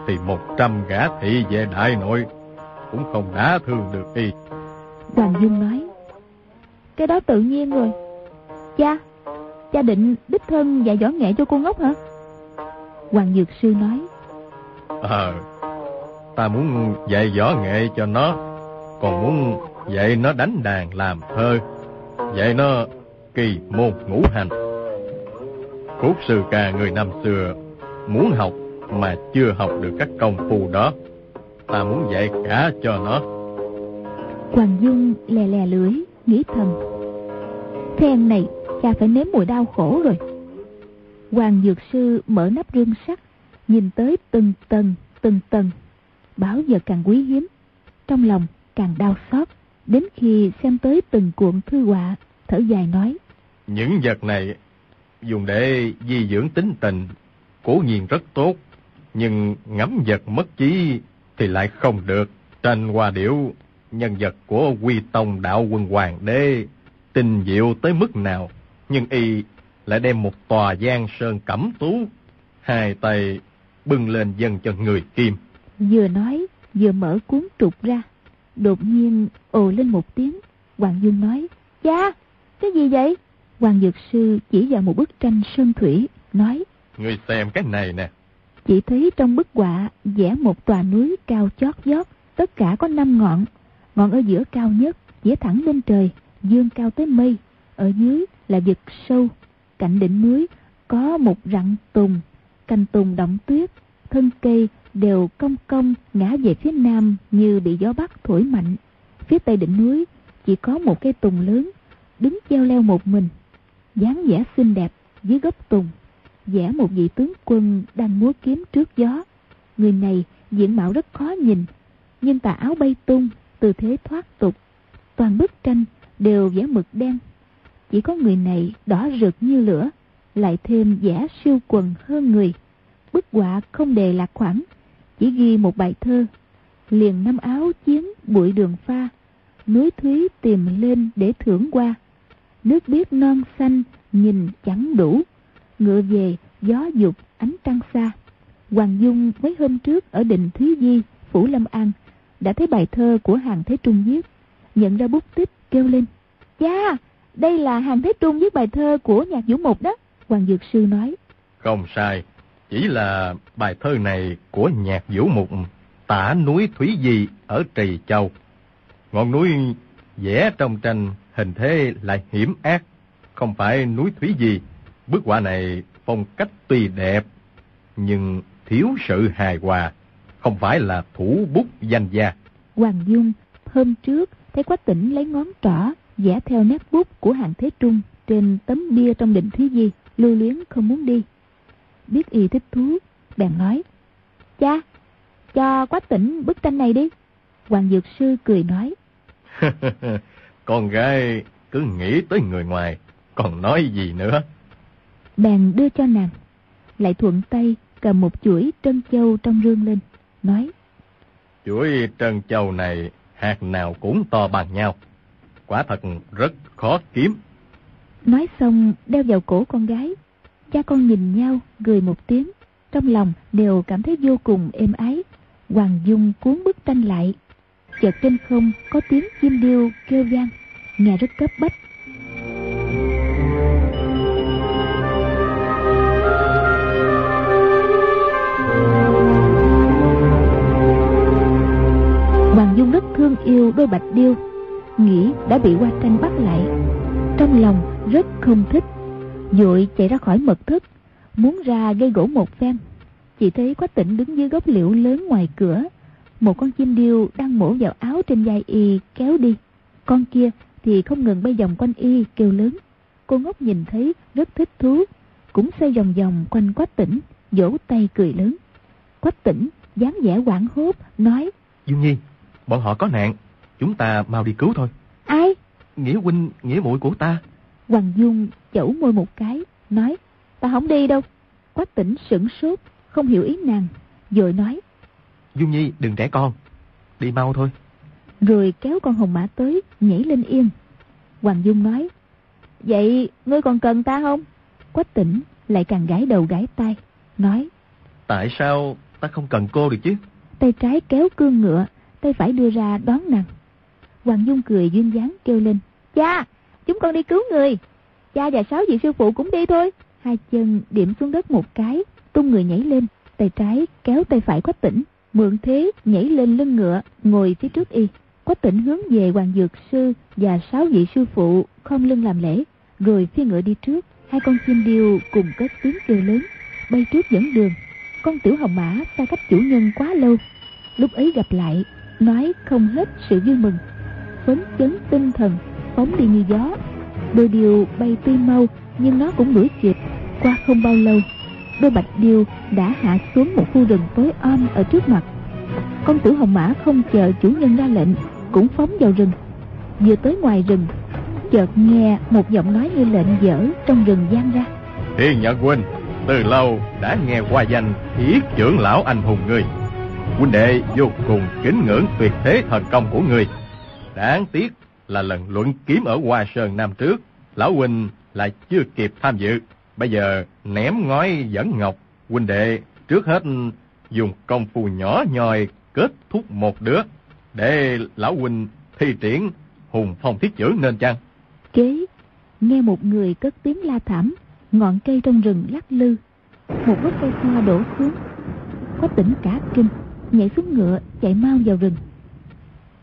thì một trăm gã thị về đại nội cũng không đá thương được y. Hoàng dung nói cái đó tự nhiên rồi. Cha cha định đích thân dạy võ nghệ cho cô ngốc hả hoàng dược sư nói ờ Ta muốn dạy võ nghệ cho nó, còn muốn dạy nó đánh đàn làm thơ, dạy nó kỳ môn ngũ hành. Cốt sư ca người năm xưa muốn học mà chưa học được các công phu đó. Ta muốn dạy cả cho nó. Hoàng Dung lè lè lưỡi, nghĩ thầm. Phen này, cha phải nếm mùi đau khổ rồi. Hoàng Dược Sư mở nắp rương sắt, nhìn tới từng tầng, từng tầng. Báo giờ càng quý hiếm, trong lòng càng đau xót. Đến khi xem tới từng cuộn thư họa, thở dài nói. Những vật này dùng để di dưỡng tính tình, cố nhiên rất tốt, nhưng ngắm vật mất chí thì lại không được. Tranh hoa điểu, nhân vật của quy tông đạo quân hoàng đế, tình diệu tới mức nào, nhưng y lại đem một tòa giang sơn cẩm tú, hai tay bưng lên dần cho người kim. Vừa nói, vừa mở cuốn trục ra. Đột nhiên ồ lên một tiếng, Hoàng Dung nói, Cha, cái gì vậy? Hoàng Dược Sư chỉ vào một bức tranh sơn thủy, nói, Người xem cái này nè. Chỉ thấy trong bức họa vẽ một tòa núi cao chót vót, tất cả có năm ngọn. Ngọn ở giữa cao nhất, vẽ thẳng lên trời, dương cao tới mây. Ở dưới là vực sâu, cạnh đỉnh núi có một rặng tùng, cành tùng động tuyết, thân cây đều cong cong ngã về phía nam như bị gió bắc thổi mạnh. Phía tây đỉnh núi chỉ có một cây tùng lớn, đứng treo leo một mình. dáng vẻ xinh đẹp dưới gốc tùng, vẽ một vị tướng quân đang múa kiếm trước gió. Người này diện mạo rất khó nhìn, nhưng tà áo bay tung, tư thế thoát tục. Toàn bức tranh đều vẽ mực đen. Chỉ có người này đỏ rực như lửa, lại thêm vẻ siêu quần hơn người. Bức họa không đề lạc khoảng, chỉ ghi một bài thơ. Liền năm áo chiến bụi đường pha, núi thúy tìm lên để thưởng qua. Nước biếc non xanh nhìn chẳng đủ, ngựa về gió dục ánh trăng xa. Hoàng Dung mấy hôm trước ở đình Thúy Di, Phủ Lâm An, đã thấy bài thơ của Hàng Thế Trung viết. Nhận ra bút tích kêu lên. Cha, đây là Hàng Thế Trung viết bài thơ của nhạc Vũ Mục đó. Hoàng Dược Sư nói. Không sai, chỉ là bài thơ này của nhạc Vũ Mục tả núi Thúy Di ở Trì Châu. Ngọn núi vẽ trong tranh hình thế lại hiểm ác, không phải núi Thúy Di. Bức họa này phong cách tuy đẹp, nhưng thiếu sự hài hòa, không phải là thủ bút danh gia. Hoàng Dung hôm trước thấy Quách Tỉnh lấy ngón trỏ vẽ theo nét bút của hàng Thế Trung trên tấm bia trong định Thúy Di, lưu luyến không muốn đi. Biết y thích thú, bèn nói, Cha, cho Quách Tỉnh bức tranh này đi. Hoàng Dược Sư cười nói, *laughs* Con gái cứ nghĩ tới người ngoài, còn nói gì nữa. Bèn đưa cho nàng, lại thuận tay cầm một chuỗi trân châu trong rương lên, nói, Chuỗi trân châu này hạt nào cũng to bằng nhau. Quả thật rất khó kiếm. Nói xong đeo vào cổ con gái. Cha con nhìn nhau, cười một tiếng. Trong lòng đều cảm thấy vô cùng êm ái. Hoàng Dung cuốn bức tranh lại. Chợt trên không có tiếng chim điêu kêu vang, nghe rất cấp bách. Hoàng Dung rất thương yêu đôi bạch điêu nghĩ đã bị hoa thanh bắt lại. Trong lòng rất không thích vội chạy ra khỏi mật thất muốn ra gây gỗ một phen. Chỉ thấy quách tỉnh đứng dưới gốc liễu lớn ngoài cửa một con chim điêu đang mổ vào áo trên vai y kéo đi. Con kia thì không ngừng bay vòng quanh y kêu lớn. Cô ngốc nhìn thấy rất thích thú cũng xoay vòng vòng quanh quách tỉnh vỗ tay cười lớn. Quách tỉnh dáng vẻ hoảng hốt nói Dương Nhi, bọn họ có nạn, chúng ta mau đi cứu thôi. ai Nghĩa huynh, nghĩa muội của ta. Hoàng Dung chẩu môi một cái, nói, ta không đi đâu. Quách tỉnh sửng sốt, không hiểu ý nàng, rồi nói, Dương Nhi, đừng trẻ con. Đi mau thôi. rồi kéo con hồng mã tới, nhảy lên yên. Hoàng Dung nói, vậy ngươi còn cần ta không? Quách tỉnh lại càng gãi đầu gãi tai, nói, Tại sao ta không cần cô được chứ? tay trái kéo cương ngựa, tay phải đưa ra đón nàng. Hoàng Dung cười duyên dáng kêu lên, cha, chúng con đi cứu người. Cha và sáu vị sư phụ cũng đi thôi. Hai chân điểm xuống đất một cái, tung người nhảy lên, tay trái kéo tay phải quách tỉnh, Mượn thế nhảy lên lưng ngựa, ngồi phía trước y. Quách tỉnh hướng về Hoàng Dược Sư và sáu vị sư phụ không lưng làm lễ, rồi phi ngựa đi trước. Hai con chim điêu cùng cất tiếng kêu lớn, bay trước dẫn đường. Con tiểu hồng mã xa cách chủ nhân quá lâu. Lúc ấy gặp lại, nói không hết sự vui mừng. Phấn chấn tinh thần, phóng đi như gió. Đôi điều bay tuy mau, nhưng nó cũng đuổi kịp. Qua không bao lâu, đôi bạch điêu đã hạ xuống một khu rừng tối om ở trước mặt. Con tử hồng mã không chờ chủ nhân ra lệnh, cũng phóng vào rừng. Vừa tới ngoài rừng, chợt nghe một giọng nói như lệnh dở trong rừng gian ra. Thiên Nhật huynh, từ lâu đã nghe qua danh thiết trưởng lão anh hùng người. Huynh đệ vô cùng kính ngưỡng tuyệt thế thần công của người. Đáng tiếc là lần luận kiếm ở Hoa Sơn năm trước, lão huynh lại chưa kịp tham dự. Bây giờ ném ngói dẫn ngọc, huynh đệ trước hết dùng công phu nhỏ nhòi kết thúc một đứa để lão huynh thi triển hùng phong thiết chữ nên chăng? Kế, nghe một người cất tiếng la thảm, ngọn cây trong rừng lắc lư. Một gốc cây hoa đổ xuống, có tỉnh cả kinh, nhảy xuống ngựa, chạy mau vào rừng.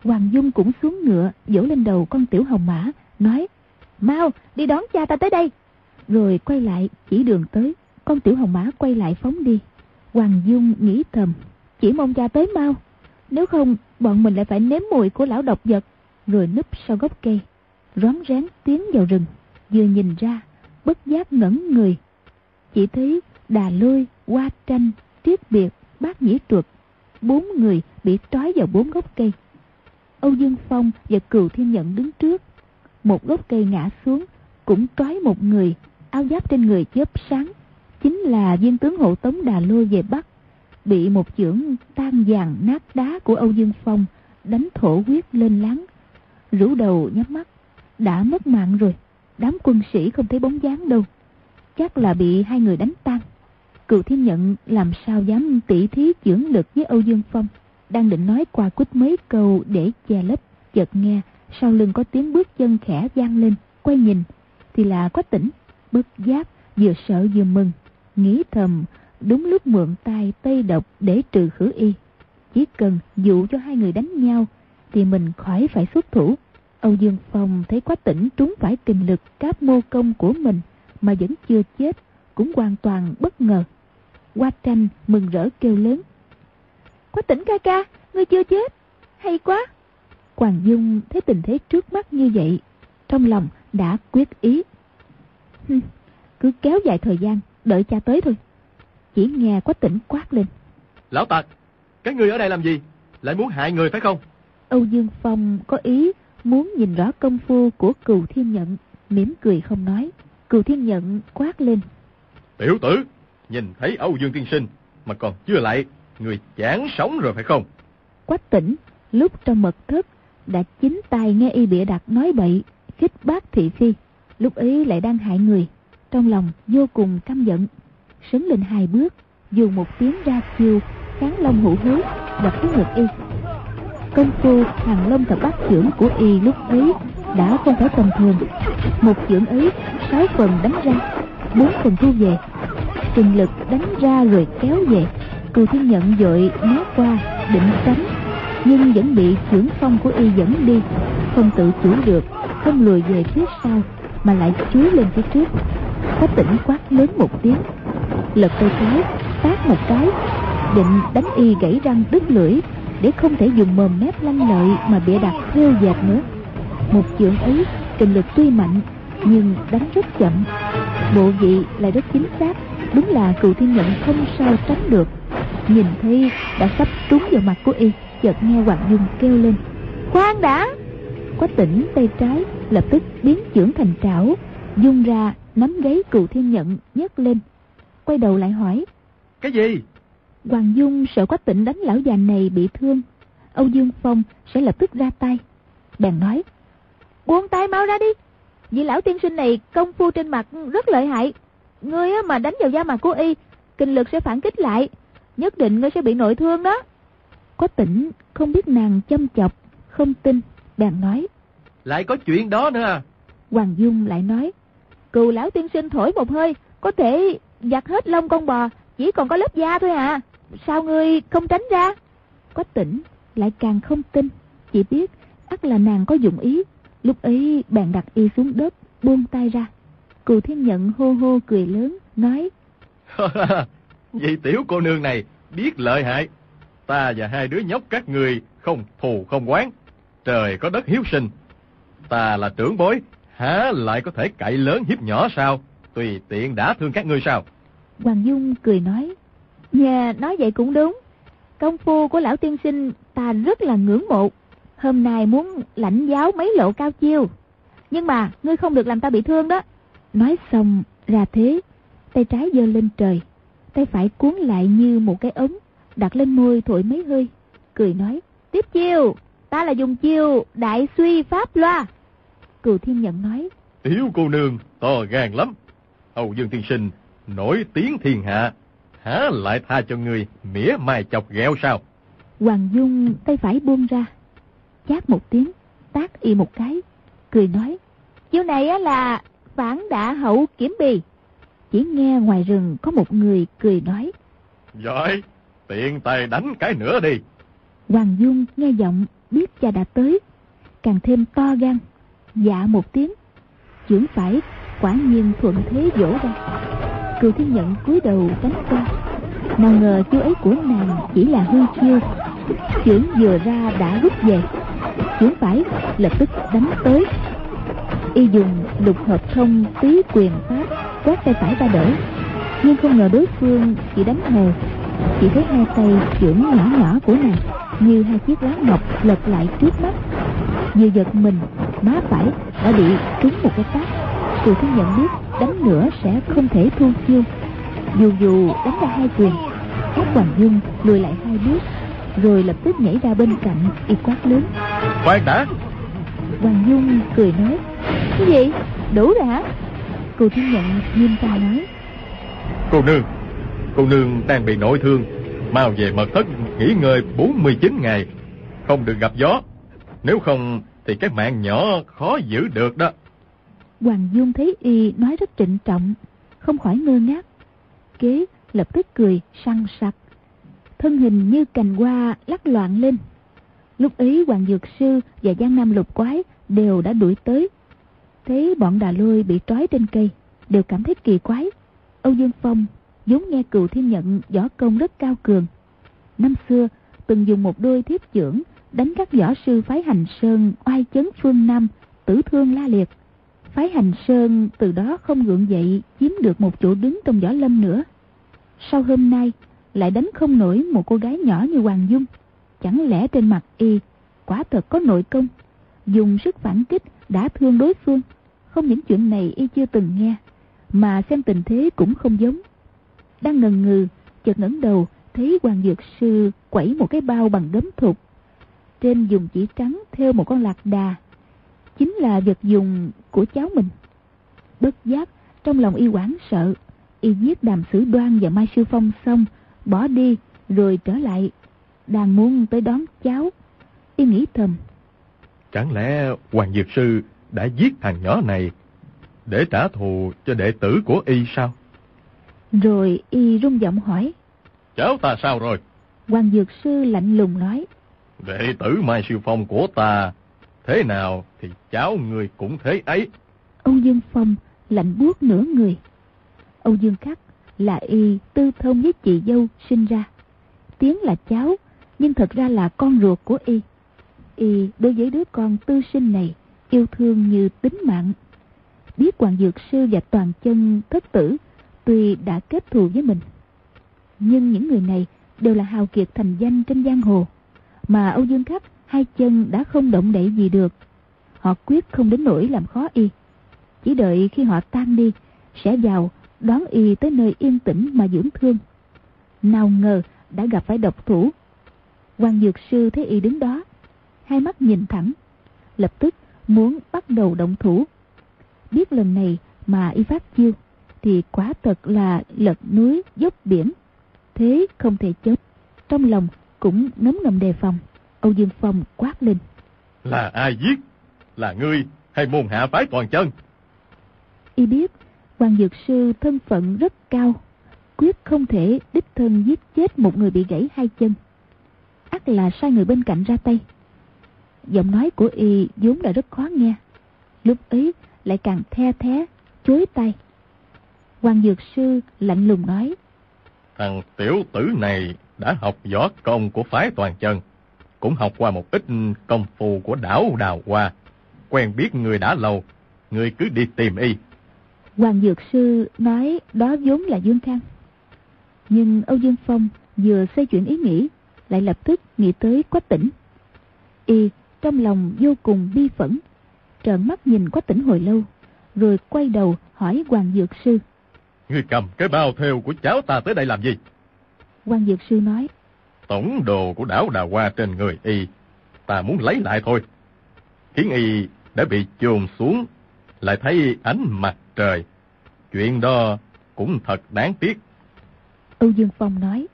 Hoàng Dung cũng xuống ngựa, Dỗ lên đầu con tiểu hồng mã, nói, mau, đi đón cha ta tới đây. Rồi quay lại, chỉ đường tới, con tiểu hồng mã quay lại phóng đi. Hoàng Dung nghĩ thầm, chỉ mong cha tới mau. Nếu không, bọn mình lại phải nếm mùi của lão độc vật, rồi núp sau gốc cây. Rón rén tiến vào rừng, vừa nhìn ra, bất giác ngẩn người. Chỉ thấy đà lôi, hoa tranh, tiết biệt, Bác nhĩ truật, bốn người bị trói vào bốn gốc cây. Âu Dương Phong và Cừu Thiên Nhẫn đứng trước. Một gốc cây ngã xuống, cũng trói một người, áo giáp trên người chớp sáng. Chính là viên tướng hộ tống đà lôi về Bắc bị một chưởng tan vàng nát đá của Âu Dương Phong đánh thổ huyết lên láng. Rũ đầu nhắm mắt, đã mất mạng rồi. Đám quân sĩ không thấy bóng dáng đâu. Chắc là bị hai người đánh tan. Cựu thiên nhận làm sao dám tỉ thí chưởng lực với Âu Dương Phong. Đang định nói qua quýt mấy câu để che lấp, chợt nghe sau lưng có tiếng bước chân khẽ vang lên, quay nhìn, thì là quách tỉnh, bất giác, vừa sợ vừa mừng, nghĩ thầm đúng lúc mượn tay tây độc để trừ khử y. Chỉ cần dụ cho hai người đánh nhau thì mình khỏi phải xuất thủ. Âu Dương Phong thấy quá tỉnh trúng phải kình lực cáp mô công của mình mà vẫn chưa chết, cũng hoàn toàn bất ngờ. Qua tranh mừng rỡ kêu lớn. Quá tỉnh ca ca, ngươi chưa chết, hay quá. Hoàng Dung thấy tình thế trước mắt như vậy, trong lòng đã quyết ý. cứ kéo dài thời gian, đợi cha tới thôi. Chỉ nghe quách tỉnh quát lên. Lão tặc, cái người ở đây làm gì? Lại muốn hại người phải không? Âu Dương Phong có ý muốn nhìn rõ công phu của cừu thiên nhận, mỉm cười không nói. Cừu thiên nhận quát lên. Tiểu tử, nhìn thấy Âu Dương tiên sinh mà còn chưa lại, người chán sống rồi phải không? Quách tỉnh, lúc trong mật thất, đã chính tay nghe y bịa đặt nói bậy, khích bác thị phi. Lúc ấy lại đang hại người, trong lòng vô cùng căm giận. Sấn lên hai bước dùng một tiếng ra chiêu kháng long hữu hối đập xuống ngực y. Công phu hàng long thập bát trưởng của y lúc ấy đã không phải tầm thường. Một chưởng ấy sáu phần đánh ra bốn phần thu về. Trình lực đánh ra rồi kéo về cù thiên nhận dội né qua, định tránh nhưng vẫn bị chưởng phong của y dẫn đi, không tự chủ được, không lùi về phía sau, mà lại chúi lên phía trước. Có tỉnh quát lớn một tiếng, lật tay trái, tát một cái, định đánh y gãy răng đứt lưỡi, để không thể dùng mồm mép lanh lợi mà bịa đặt rêu dệt nữa. Một chưởng ấy kình lực tuy mạnh, nhưng đánh rất chậm. Bộ vị lại rất chính xác, đúng là cựu thiên nhận không sao tránh được nhìn thấy đã sắp trúng vào mặt của y chợt nghe hoàng dung kêu lên. Khoan đã! Quách tỉnh tay trái lập tức biến chưởng thành trảo dung ra nắm gáy cựu thiên nhận nhấc lên quay đầu lại hỏi. Cái gì? Hoàng dung sợ quách tỉnh đánh lão già này bị thương âu dương phong sẽ lập tức ra tay. Bèn nói buông tay mau ra đi! Vị lão tiên sinh này công phu trên mặt rất lợi hại. Ngươi mà đánh vào da mặt của y kinh lực sẽ phản kích lại nhất định ngươi sẽ bị nội thương đó. Có tỉnh không biết nàng châm chọc không tin bèn nói. Lại có chuyện đó nữa à? Hoàng dung lại nói cừu lão tiên sinh thổi một hơi có thể giặt hết lông con bò chỉ còn có lớp da thôi à. Sao ngươi không tránh ra? Quách tỉnh lại càng không tin, chỉ biết ắt là nàng có dụng ý. Lúc ấy bạn đặt y xuống đất, buông tay ra. Cù thiên nhận hô hô cười lớn, nói *laughs* Vì tiểu cô nương này biết lợi hại. Ta và hai đứa nhóc các người không thù không quán. Trời có đất hiếu sinh. Ta là trưởng bối, há lại có thể cậy lớn hiếp nhỏ sao? Tùy tiện đã thương các ngươi sao? Hoàng Dung cười nói Nhà nói vậy cũng đúng Công phu của lão tiên sinh ta rất là ngưỡng mộ Hôm nay muốn lãnh giáo mấy lộ cao chiêu Nhưng mà ngươi không được làm ta bị thương đó Nói xong ra thế Tay trái giơ lên trời Tay phải cuốn lại như một cái ống Đặt lên môi thổi mấy hơi Cười nói Tiếp chiêu Ta là dùng chiêu đại suy pháp loa. Cừu thiên nhận nói Tiểu cô nương to gan lắm. Âu Dương Tiên Sinh nổi tiếng thiên hạ há lại tha cho người mỉa mai chọc ghẹo sao? Hoàng Dung tay phải buông ra chát một tiếng tác y một cái cười nói chiêu này á là phản đả hậu kiểm bì chỉ nghe ngoài rừng có một người cười nói. Giỏi tiện tay đánh cái nữa đi. Hoàng Dung nghe giọng biết cha đã tới càng thêm to gan dạ một tiếng. Chưởng phải quả nhiên thuận thế vỗ ra. Cừu thiên nhận cúi đầu đánh qua nào ngờ chiêu ấy của nàng chỉ là hư chiêu. Chưởng vừa ra đã rút về. Chưởng phải lập tức đánh tới y dùng lục hợp thông tứ quyền pháp quát tay phải ra đỡ nhưng không ngờ đối phương chỉ đánh hồ chỉ thấy hai tay chưởng nhỏ nhỏ của nàng như hai chiếc lá ngọc lật lại trước mắt. Vừa giật mình má phải đã bị trúng một cái tát Kiều Thiên nhận biết đánh nữa sẽ không thể thu chiêu. Dù dù đánh ra hai quyền Ác Hoàng Dung lùi lại hai bước Rồi lập tức nhảy ra bên cạnh y quát lớn. Khoan đã. Hoàng Dung cười nói Cái gì? Đủ rồi hả? Cô Thiên Nhận nghiêm trang nói Cô nương Cô nương đang bị nội thương Mau về mật thất nghỉ ngơi 49 ngày Không được gặp gió Nếu không thì cái mạng nhỏ khó giữ được đó Hoàng Dung thấy y nói rất trịnh trọng, không khỏi ngơ ngác. Kế lập tức cười săn sặc. Thân hình như cành hoa lắc loạn lên. Lúc ấy Hoàng Dược Sư và Giang Nam Lục Quái đều đã đuổi tới. Thấy bọn đà lôi bị trói trên cây, đều cảm thấy kỳ quái. Âu Dương Phong vốn nghe cựu thiên nhận võ công rất cao cường. Năm xưa, từng dùng một đôi thiếp trưởng đánh các võ sư phái hành sơn oai chấn phương Nam, tử thương la liệt phái hành sơn từ đó không gượng dậy chiếm được một chỗ đứng trong võ lâm nữa. Sau hôm nay lại đánh không nổi một cô gái nhỏ như Hoàng Dung. Chẳng lẽ trên mặt y quả thật có nội công, dùng sức phản kích đã thương đối phương. Không những chuyện này y chưa từng nghe, mà xem tình thế cũng không giống. Đang ngần ngừ, chợt ngẩng đầu thấy Hoàng Dược Sư quẩy một cái bao bằng đấm thục. Trên dùng chỉ trắng theo một con lạc đà chính là vật dùng của cháu mình. Bất giác, trong lòng y hoảng sợ, y giết đàm sử đoan và Mai Sư Phong xong, bỏ đi, rồi trở lại, đang muốn tới đón cháu. Y nghĩ thầm. Chẳng lẽ Hoàng Dược Sư đã giết thằng nhỏ này để trả thù cho đệ tử của y sao? Rồi y rung giọng hỏi. Cháu ta sao rồi? Hoàng Dược Sư lạnh lùng nói. Đệ tử Mai Sư Phong của ta Thế nào thì cháu người cũng thế ấy. Âu Dương Phong lạnh buốt nửa người. Âu Dương Khắc là y tư thông với chị dâu sinh ra. Tiếng là cháu, nhưng thật ra là con ruột của y. Y đối với đứa con tư sinh này yêu thương như tính mạng. Biết Hoàng Dược Sư và Toàn Chân thất tử tuy đã kết thù với mình. Nhưng những người này đều là hào kiệt thành danh trên giang hồ. Mà Âu Dương Khắc hai chân đã không động đậy gì được. Họ quyết không đến nỗi làm khó y. Chỉ đợi khi họ tan đi, sẽ vào đón y tới nơi yên tĩnh mà dưỡng thương. Nào ngờ đã gặp phải độc thủ. quan Dược Sư thấy y đứng đó, hai mắt nhìn thẳng, lập tức muốn bắt đầu động thủ. Biết lần này mà y phát chiêu, thì quả thật là lật núi dốc biển. Thế không thể chết. Trong lòng cũng ngấm ngầm đề phòng. Âu Dương Phong quát lên. Là ai giết? Là ngươi hay môn hạ phái toàn chân? Y biết, Hoàng Dược Sư thân phận rất cao, quyết không thể đích thân giết chết một người bị gãy hai chân. ắt là sai người bên cạnh ra tay. Giọng nói của y vốn đã rất khó nghe. Lúc ấy lại càng the thé, chối tay. Hoàng Dược Sư lạnh lùng nói. Thằng tiểu tử này đã học võ công của phái toàn chân. Cũng học qua một ít công phu của đảo Đào Hoa. Quen biết người đã lâu. Người cứ đi tìm y. Hoàng Dược Sư nói đó vốn là Dương Khang. Nhưng Âu Dương Phong vừa xoay chuyển ý nghĩ, lại lập tức nghĩ tới Quách Tỉnh. Y trong lòng vô cùng bi phẫn, trợn mắt nhìn Quách Tỉnh hồi lâu, rồi quay đầu hỏi Hoàng Dược Sư. Ngươi cầm cái bao theo của cháu ta tới đây làm gì? Hoàng Dược Sư nói. Tổng đồ của đảo Đà Hoa trên người y, ta muốn lấy lại thôi. Khiến y đã bị chôn xuống, lại thấy ánh mặt trời. Chuyện đó cũng thật đáng tiếc. Âu Dương Phong nói.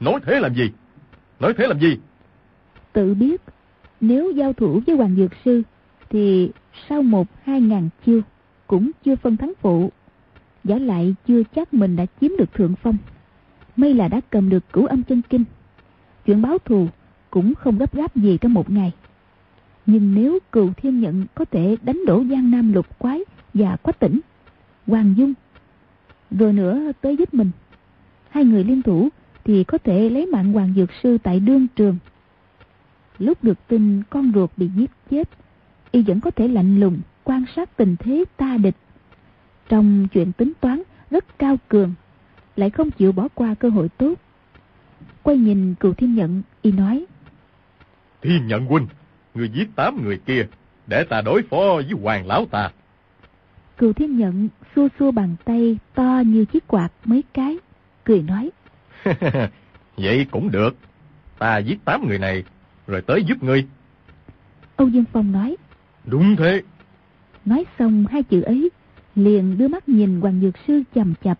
Nói thế làm gì? Nói thế làm gì? Tự biết, nếu giao thủ với Hoàng Dược Sư, thì sau một hai ngàn chiêu, cũng chưa phân thắng phụ. Giả lại chưa chắc mình đã chiếm được thượng phong. May là đã cầm được cửu âm chân kinh. Chuyện báo thù cũng không gấp gáp gì trong một ngày. Nhưng nếu cựu thiên nhận có thể đánh đổ Giang Nam lục quái và quách tỉnh, Hoàng Dung, rồi nữa tới giúp mình, hai người liên thủ thì có thể lấy mạng Hoàng Dược Sư tại đương trường. Lúc được tin con ruột bị giết chết, y vẫn có thể lạnh lùng quan sát tình thế ta địch. Trong chuyện tính toán rất cao cường, lại không chịu bỏ qua cơ hội tốt. Quay nhìn cựu thiên nhận, y nói. Thiên nhận huynh, người giết tám người kia, để ta đối phó với hoàng lão ta. Cựu thiên nhận xua xua bàn tay to như chiếc quạt mấy cái, cười nói. *laughs* Vậy cũng được, ta giết tám người này, rồi tới giúp ngươi. Âu Dương Phong nói. Đúng thế. Nói xong hai chữ ấy, liền đưa mắt nhìn Hoàng Dược Sư chầm chập.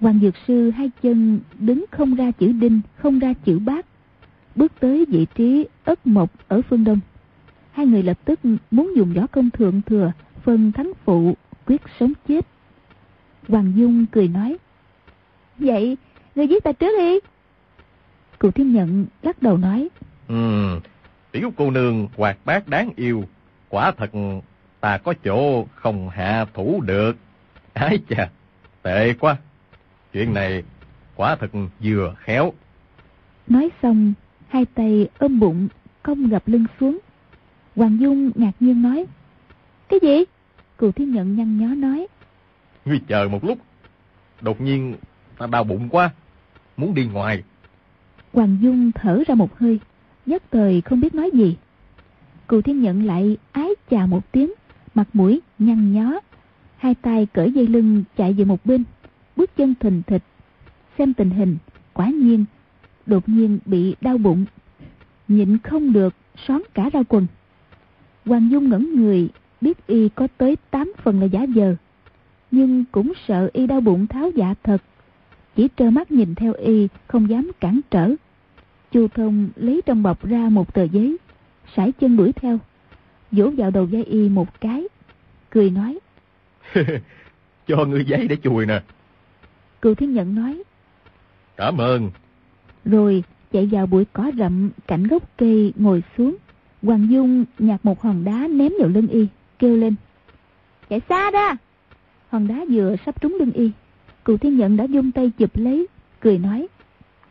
Hoàng Dược Sư hai chân đứng không ra chữ đinh, không ra chữ bát. Bước tới vị trí ất mộc ở phương đông. Hai người lập tức muốn dùng võ công thượng thừa, phân thắng phụ, quyết sống chết. Hoàng Dung cười nói. Vậy, người giết ta trước đi. Cụ thiên nhận lắc đầu nói. Ừ, tiểu cô nương hoạt bát đáng yêu. Quả thật ta có chỗ không hạ thủ được. Ái chà, tệ quá. Chuyện này quả thật vừa khéo. Nói xong, hai tay ôm bụng, cong gập lưng xuống. Hoàng Dung ngạc nhiên nói. Cái gì? Cù Thiên Nhận nhăn nhó nói. Ngươi chờ một lúc. Đột nhiên ta đau bụng quá. Muốn đi ngoài. Hoàng Dung thở ra một hơi. Nhất thời không biết nói gì. Cù Thiên Nhận lại ái chà một tiếng. Mặt mũi nhăn nhó. Hai tay cởi dây lưng chạy về một bên. Bước chân thình thịch. Xem tình hình. Quả nhiên. Đột nhiên bị đau bụng. Nhịn không được. Xón cả ra quần. Hoàng Dung ngẩn người biết y có tới tám phần là giả vờ. Nhưng cũng sợ y đau bụng tháo dạ thật. Chỉ trơ mắt nhìn theo y, không dám cản trở. Chu Thông lấy trong bọc ra một tờ giấy, sải chân đuổi theo, vỗ vào đầu dây y một cái, cười nói. *laughs* Cho ngươi giấy để chùi nè. Cựu Thiên Nhận nói. Cảm ơn. Rồi chạy vào bụi cỏ rậm cạnh gốc cây ngồi xuống. Hoàng Dung nhặt một hòn đá ném vào lưng y kêu lên. Chạy xa ra! Hòn đá vừa sắp trúng lưng y. Cụ thiên nhận đã dung tay chụp lấy, cười nói.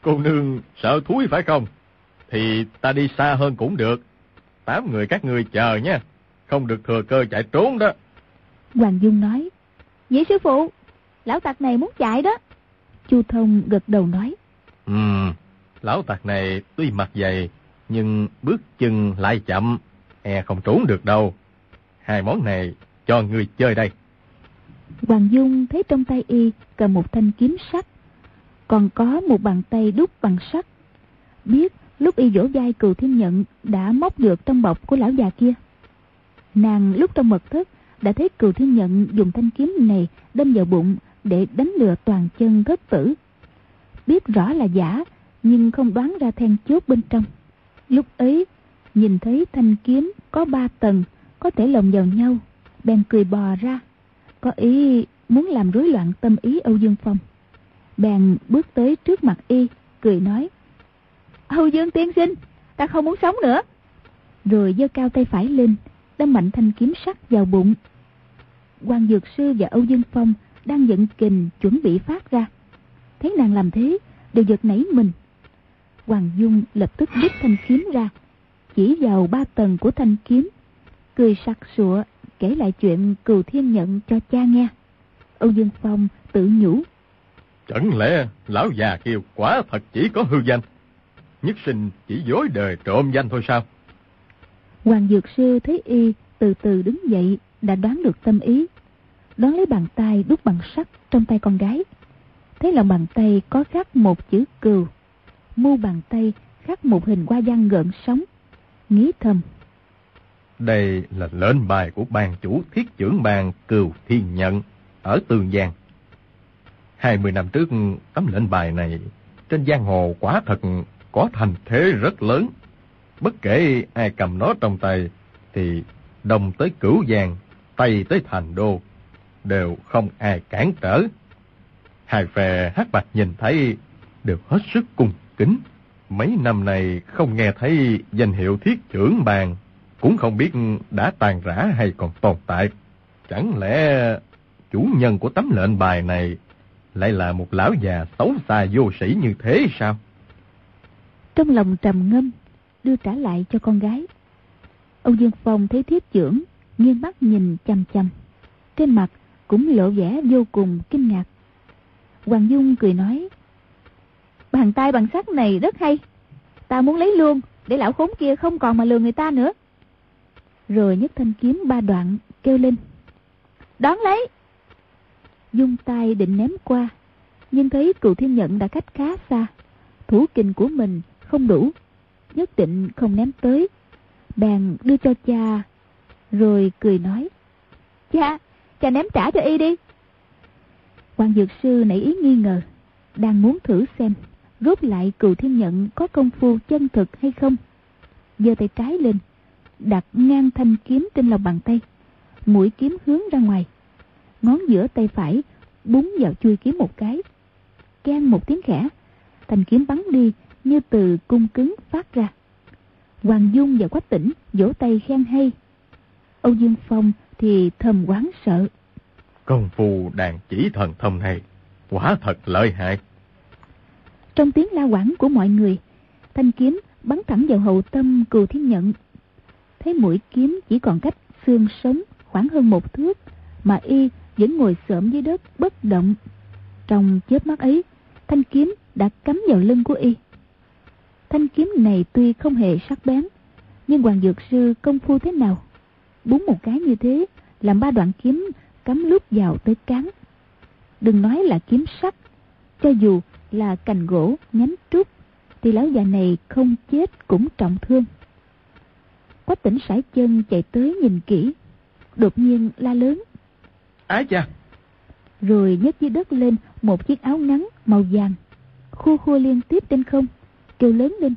Cô nương sợ thúi phải không? Thì ta đi xa hơn cũng được. Tám người các ngươi chờ nha. Không được thừa cơ chạy trốn đó. Hoàng Dung nói. Vậy sư phụ, lão tặc này muốn chạy đó. Chu Thông gật đầu nói. Ừ, lão tặc này tuy mặt dày, nhưng bước chân lại chậm, e không trốn được đâu. Hai món này cho người chơi đây. Hoàng Dung thấy trong tay y cầm một thanh kiếm sắt, còn có một bàn tay đúc bằng sắt. Biết lúc y vỗ vai cừu thiên nhận đã móc được trong bọc của lão già kia. Nàng lúc trong mật thất đã thấy cừu thiên nhận dùng thanh kiếm này đâm vào bụng để đánh lừa toàn chân thất tử. Biết rõ là giả, nhưng không đoán ra then chốt bên trong. Lúc ấy, nhìn thấy thanh kiếm có ba tầng, có thể lồng vào nhau, bèn cười bò ra, có ý muốn làm rối loạn tâm ý Âu Dương Phong. Bèn bước tới trước mặt y, cười nói. Âu Dương tiên sinh, ta không muốn sống nữa. Rồi giơ cao tay phải lên, đâm mạnh thanh kiếm sắt vào bụng. quan Dược Sư và Âu Dương Phong đang giận kình chuẩn bị phát ra. Thấy nàng làm thế, đều giật nảy mình. Hoàng Dung lập tức rút thanh kiếm ra, chỉ vào ba tầng của thanh kiếm, cười sặc sụa kể lại chuyện cừu thiên nhận cho cha nghe. Âu Dương Phong tự nhủ. Chẳng lẽ lão già kia quả thật chỉ có hư danh? Nhất sinh chỉ dối đời trộm danh thôi sao? Hoàng Dược Sư thấy y từ từ đứng dậy đã đoán được tâm ý. Đón lấy bàn tay đút bằng sắt trong tay con gái. Thấy lòng bàn tay có khắc một chữ cừu. Mu bàn tay khắc một hình hoa văn gợn sóng. Nghĩ thầm. Đây là lệnh bài của ban chủ thiết trưởng ban Cừu Thiên Nhận ở Tường Giang. 20 năm trước, tấm lệnh bài này trên giang hồ quả thật có thành thế rất lớn. Bất kể ai cầm nó trong tay, thì đồng tới cửu giang, tây tới thành đô, đều không ai cản trở. Hai phe hát bạch nhìn thấy đều hết sức cung kính. Mấy năm này không nghe thấy danh hiệu thiết trưởng bàn, cũng không biết đã tàn rã hay còn tồn tại. Chẳng lẽ chủ nhân của tấm lệnh bài này lại là một lão già xấu xa vô sĩ như thế sao? Trong lòng trầm ngâm, đưa trả lại cho con gái. Ông Dương Phong thấy thiết trưởng, nghiêng mắt nhìn chăm chăm. Trên mặt cũng lộ vẻ vô cùng kinh ngạc. Hoàng Dung cười nói, Bàn tay bằng sắt này rất hay. Ta muốn lấy luôn, để lão khốn kia không còn mà lừa người ta nữa. Rồi nhấc thanh kiếm ba đoạn, kêu lên. Đón lấy! Dung tay định ném qua, nhưng thấy cựu thiên nhận đã cách khá xa. Thủ kình của mình không đủ, nhất định không ném tới. Bèn đưa cho cha, rồi cười nói. Cha, cha ném trả cho y đi. quan Dược Sư nảy ý nghi ngờ, đang muốn thử xem rốt lại cựu thiên nhận có công phu chân thực hay không. giơ tay trái lên, đặt ngang thanh kiếm trên lòng bàn tay, mũi kiếm hướng ra ngoài. Ngón giữa tay phải búng vào chui kiếm một cái. Can một tiếng khẽ, thanh kiếm bắn đi như từ cung cứng phát ra. Hoàng Dung và Quách Tỉnh vỗ tay khen hay. Âu Dương Phong thì thầm quán sợ. Công phu đàn chỉ thần thông này quả thật lợi hại. Trong tiếng la quảng của mọi người, thanh kiếm bắn thẳng vào hậu tâm cừu thiên nhận. Thấy mũi kiếm chỉ còn cách xương sống khoảng hơn một thước, mà y vẫn ngồi xổm dưới đất bất động. Trong chớp mắt ấy, thanh kiếm đã cắm vào lưng của y. Thanh kiếm này tuy không hề sắc bén, nhưng Hoàng Dược Sư công phu thế nào? Búng một cái như thế, làm ba đoạn kiếm cắm lút vào tới cán. Đừng nói là kiếm sắt, cho dù là cành gỗ nhánh trúc, thì lão già này không chết cũng trọng thương. Quách tỉnh sải chân chạy tới nhìn kỹ, đột nhiên la lớn. Ái cha! Rồi nhấc dưới đất lên một chiếc áo ngắn màu vàng, khua khua liên tiếp trên không kêu lớn lên.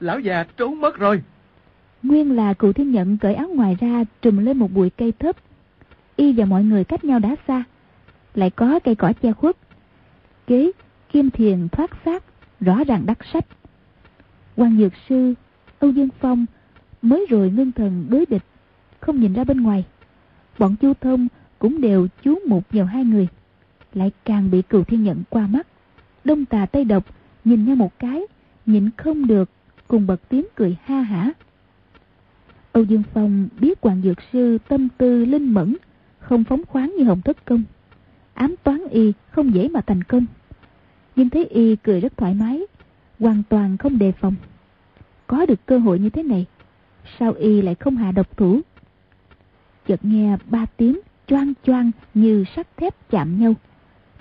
Lão già trốn mất rồi. Nguyên là cụ thiên nhận cởi áo ngoài ra trùm lên một bụi cây thấp. Y và mọi người cách nhau đã xa. Lại có cây cỏ che khuất. Kế, kim thiền thoát xác, rõ ràng đắc sách. quan Dược Sư, Âu Dương Phong mới rồi ngưng thần đối địch, không nhìn ra bên ngoài. Bọn Chu Thông cũng đều chú mục vào hai người. Lại càng bị cừu thiên nhận qua mắt. Đông tà Tây Độc nhìn nhau một cái, nhịn không được, cùng bật tiếng cười ha hả. Âu Dương Phong biết Hoàng Dược Sư tâm tư linh mẫn, không phóng khoáng như Hồng Thất Công. Ám toán y không dễ mà thành công. Nhưng thấy y cười rất thoải mái, hoàn toàn không đề phòng. Có được cơ hội như thế này, sao y lại không hạ độc thủ? Chợt nghe ba tiếng choang choang như sắt thép chạm nhau.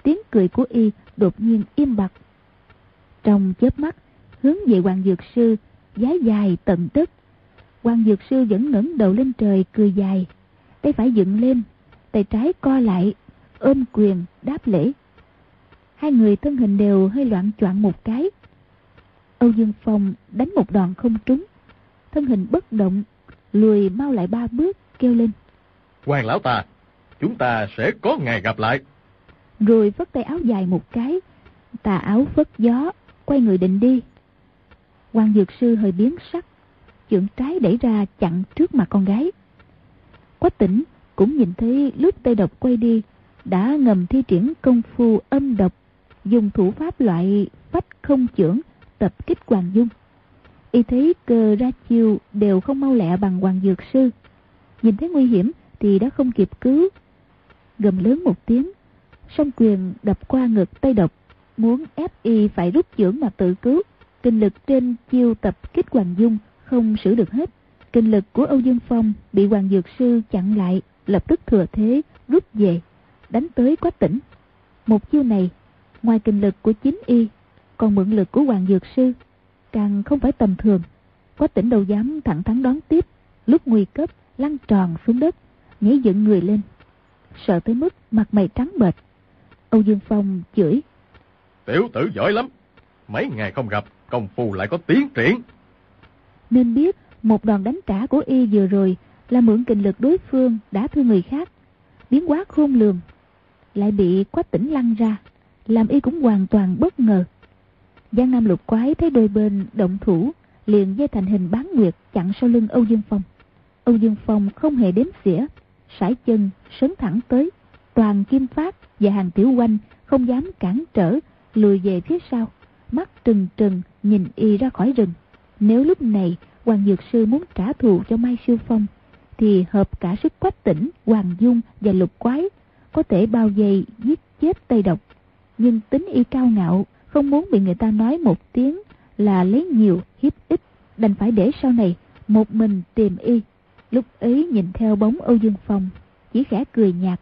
Tiếng cười của y đột nhiên im bặt trong chớp mắt, hướng về Hoàng Dược Sư, giá dài tận tức. Hoàng Dược Sư vẫn ngẩng đầu lên trời cười dài, tay phải dựng lên, tay trái co lại, ôm quyền, đáp lễ. Hai người thân hình đều hơi loạn choạng một cái. Âu Dương Phong đánh một đòn không trúng, thân hình bất động, lùi mau lại ba bước, kêu lên. Hoàng lão ta, chúng ta sẽ có ngày gặp lại. Rồi vất tay áo dài một cái, tà áo phất gió, quay người định đi. quan Dược Sư hơi biến sắc, chưởng trái đẩy ra chặn trước mặt con gái. Quách tỉnh cũng nhìn thấy lúc Tây Độc quay đi, đã ngầm thi triển công phu âm độc, dùng thủ pháp loại phách không chưởng tập kích Hoàng Dung. Y thấy cơ ra chiêu đều không mau lẹ bằng Hoàng Dược Sư. Nhìn thấy nguy hiểm thì đã không kịp cứu. Gầm lớn một tiếng, song quyền đập qua ngực Tây Độc, muốn ép y phải rút dưỡng mà tự cứu. Kinh lực trên chiêu tập kích Hoàng Dung không xử được hết. Kinh lực của Âu Dương Phong bị Hoàng Dược Sư chặn lại, lập tức thừa thế rút về, đánh tới quách tỉnh. Một chiêu này, ngoài kinh lực của chính y, còn mượn lực của Hoàng Dược Sư, càng không phải tầm thường. Quách tỉnh đâu dám thẳng thắn đón tiếp, lúc nguy cấp lăn tròn xuống đất, nhảy dựng người lên. Sợ tới mức mặt mày trắng bệch. Âu Dương Phong chửi. Tiểu tử giỏi lắm, mấy ngày không gặp, công phu lại có tiến triển. Nên biết một đòn đánh trả của y vừa rồi là mượn kinh lực đối phương đã thương người khác. Biến quá khôn lường. Lại bị quách tỉnh lăn ra. Làm y cũng hoàn toàn bất ngờ. Giang Nam lục quái thấy đôi bên động thủ. Liền dây thành hình bán nguyệt chặn sau lưng Âu Dương Phong. Âu Dương Phong không hề đếm xỉa sải chân sấn thẳng tới. Toàn kim phát và hàng tiểu quanh không dám cản trở. Lùi về phía sau. Mắt trừng trừng nhìn y ra khỏi rừng. Nếu lúc này Hoàng Dược Sư muốn trả thù cho Mai Siêu Phong thì hợp cả sức quách tỉnh, Hoàng Dung và Lục Quái có thể bao vây giết chết Tây Độc. Nhưng tính y cao ngạo, không muốn bị người ta nói một tiếng là lấy nhiều hiếp ít, đành phải để sau này một mình tìm y. Lúc ấy nhìn theo bóng Âu Dương Phong, chỉ khẽ cười nhạt.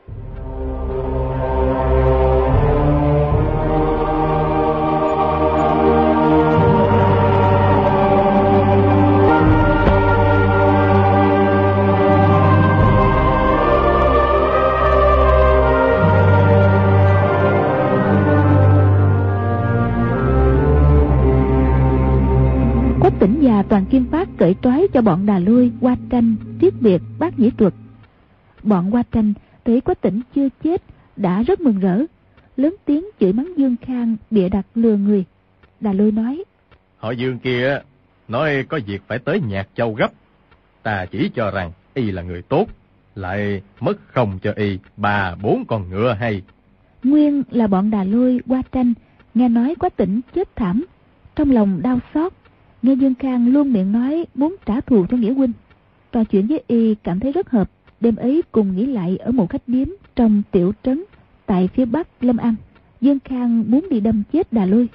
Toàn kim phát cởi trói cho bọn đà lui qua tranh tiết biệt bác nhĩ thuật. Bọn qua tranh thấy quách tỉnh chưa chết đã rất mừng rỡ. Lớn tiếng chửi mắng dương khang bịa đặt lừa người. Đà lui nói họ dương kia nói có việc phải tới nhạc châu gấp. Ta chỉ cho rằng y là người tốt lại mất không cho y ba bốn con ngựa hay. Nguyên là bọn đà lôi qua tranh nghe nói quách tỉnh chết thảm trong lòng đau xót Nghe Dương Khang luôn miệng nói muốn trả thù cho Nghĩa Huynh. Trò chuyện với y cảm thấy rất hợp. Đêm ấy cùng nghỉ lại ở một khách điếm trong tiểu trấn tại phía bắc Lâm An. Dương Khang muốn đi đâm chết đà lôi.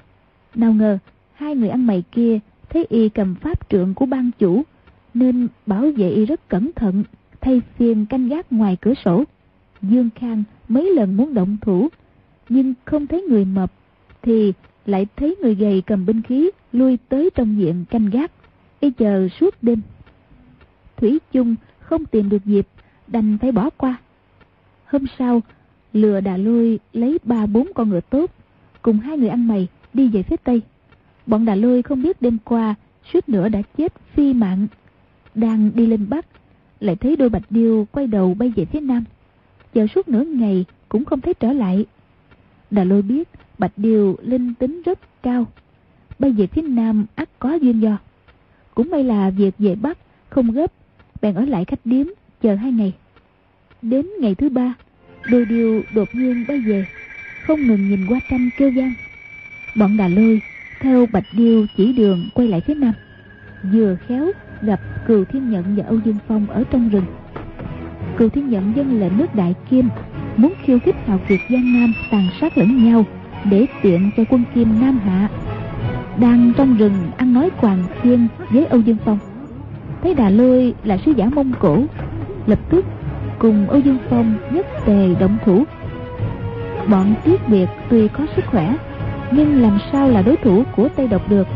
Nào ngờ, hai người ăn mày kia thấy y cầm pháp trượng của ban chủ nên bảo vệ y rất cẩn thận thay phiên canh gác ngoài cửa sổ. Dương Khang mấy lần muốn động thủ nhưng không thấy người mập thì lại thấy người gầy cầm binh khí, lui tới trong diện canh gác, y chờ suốt đêm. Thủy chung không tìm được dịp, đành phải bỏ qua. Hôm sau, lừa đà lôi lấy ba bốn con ngựa tốt, cùng hai người ăn mày đi về phía tây. Bọn đà lôi không biết đêm qua suýt nữa đã chết phi mạng. Đang đi lên bắc, lại thấy đôi bạch điêu quay đầu bay về phía nam. Chờ suốt nửa ngày cũng không thấy trở lại. Đà lôi biết bạch Điều linh tính rất cao. Bay về phía nam ắt có duyên do. Cũng may là việc về bắc không gấp, bèn ở lại khách điếm chờ hai ngày. Đến ngày thứ ba, đôi điều đột nhiên bay về, không ngừng nhìn qua tranh kêu gian. Bọn đà lôi theo bạch điêu chỉ đường quay lại phía nam, vừa khéo gặp cừu thiên nhận và âu dương phong ở trong rừng. Cừu thiên nhận dân lệnh nước đại kim, muốn khiêu khích hào kiệt giang nam tàn sát lẫn nhau để tiện cho quân kim nam hạ, đang trong rừng ăn nói quàng thiên với âu dương phong. Thấy đà lôi là sứ giả mông cổ, lập tức cùng âu dương phong nhất tề động thủ. Bọn tiết biệt tuy có sức khỏe, nhưng làm sao là đối thủ của tây độc được?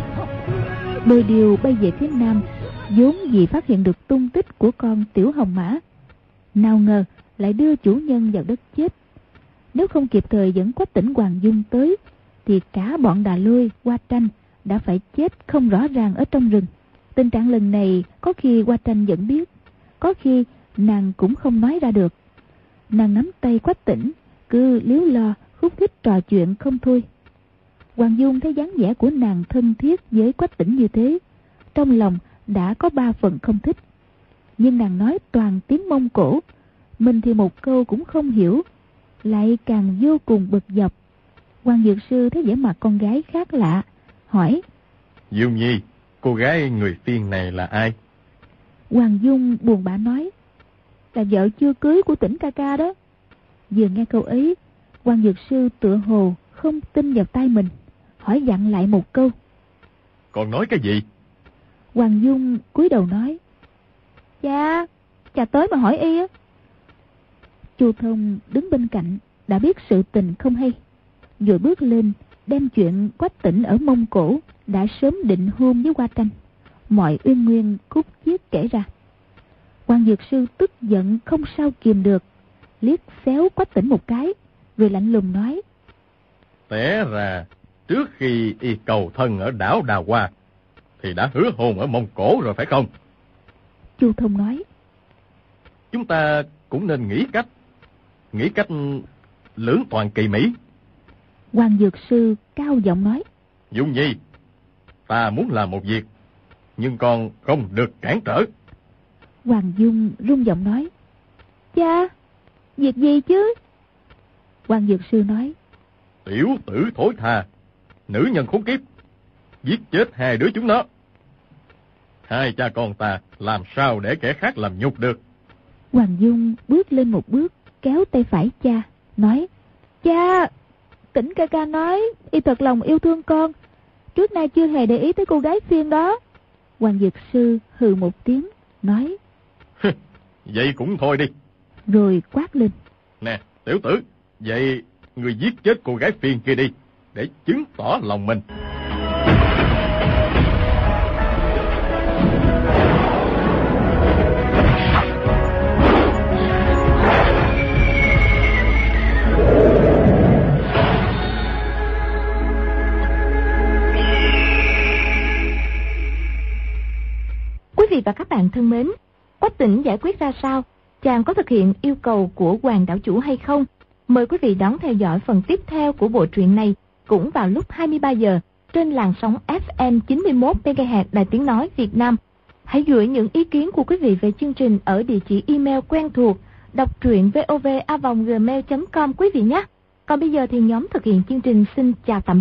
Đôi điều bay về phía nam, vốn vì phát hiện được tung tích của con tiểu hồng mã, nào ngờ lại đưa chủ nhân vào đất chết nếu không kịp thời dẫn quách tỉnh hoàng dung tới thì cả bọn đà lôi qua tranh đã phải chết không rõ ràng ở trong rừng. Tình trạng lần này có khi qua tranh vẫn biết có khi nàng cũng không nói ra được. Nàng nắm tay quách tỉnh cứ liếu lo khúc khích trò chuyện không thôi. Hoàng dung thấy dáng vẻ của nàng thân thiết với quách tỉnh như thế trong lòng đã có ba phần không thích. Nhưng nàng nói toàn tiếng Mông Cổ, mình thì một câu cũng không hiểu, lại càng vô cùng bực dọc. quan Dược Sư thấy vẻ mặt con gái khác lạ, hỏi. Dung Nhi, cô gái người phiên này là ai? Hoàng Dung buồn bã nói, là vợ chưa cưới của tỉnh ca ca đó. Vừa nghe câu ấy, quan Dược Sư tựa hồ không tin vào tay mình, hỏi dặn lại một câu. Còn nói cái gì? Hoàng Dung cúi đầu nói. Cha, cha tới mà hỏi y á. Chu Thông đứng bên cạnh, đã biết sự tình không hay. Rồi bước lên, đem chuyện quách tỉnh ở Mông Cổ đã sớm định hôn với Hoa Tranh. Mọi uyên nguyên cút chiết kể ra. quan Dược Sư tức giận không sao kìm được, liếc xéo quách tỉnh một cái, rồi lạnh lùng nói. Té ra, trước khi y cầu thân ở đảo Đà Hoa, thì đã hứa hôn ở Mông Cổ rồi phải không? Chu Thông nói. Chúng ta cũng nên nghĩ cách, nghĩ cách lưỡng toàn kỳ Mỹ. Hoàng Dược Sư cao giọng nói. Dung Nhi, ta muốn làm một việc, nhưng con không được cản trở. Hoàng Dung rung giọng nói. Cha, việc gì chứ? Hoàng Dược Sư nói. Tiểu tử thối tha, nữ nhân khốn kiếp, giết chết hai đứa chúng nó. Hai cha con ta làm sao để kẻ khác làm nhục được. Hoàng Dung bước lên một bước, kéo tay phải cha, nói, Cha, tỉnh ca ca nói, y thật lòng yêu thương con, trước nay chưa hề để ý tới cô gái phiên đó. Hoàng Dược Sư hừ một tiếng, nói, Vậy cũng thôi đi. Rồi quát lên. Nè, tiểu tử, vậy người giết chết cô gái phiên kia đi, để chứng tỏ lòng mình. Vị và các bạn thân mến, Quách tỉnh giải quyết ra sao? Chàng có thực hiện yêu cầu của hoàng đảo chủ hay không? Mời quý vị đón theo dõi phần tiếp theo của bộ truyện này cũng vào lúc 23 giờ trên làn sóng FM 91 MHz Đài Tiếng Nói Việt Nam. Hãy gửi những ý kiến của quý vị về chương trình ở địa chỉ email quen thuộc đọc truyện vovavonggmail.com quý vị nhé. Còn bây giờ thì nhóm thực hiện chương trình xin chào tạm biệt.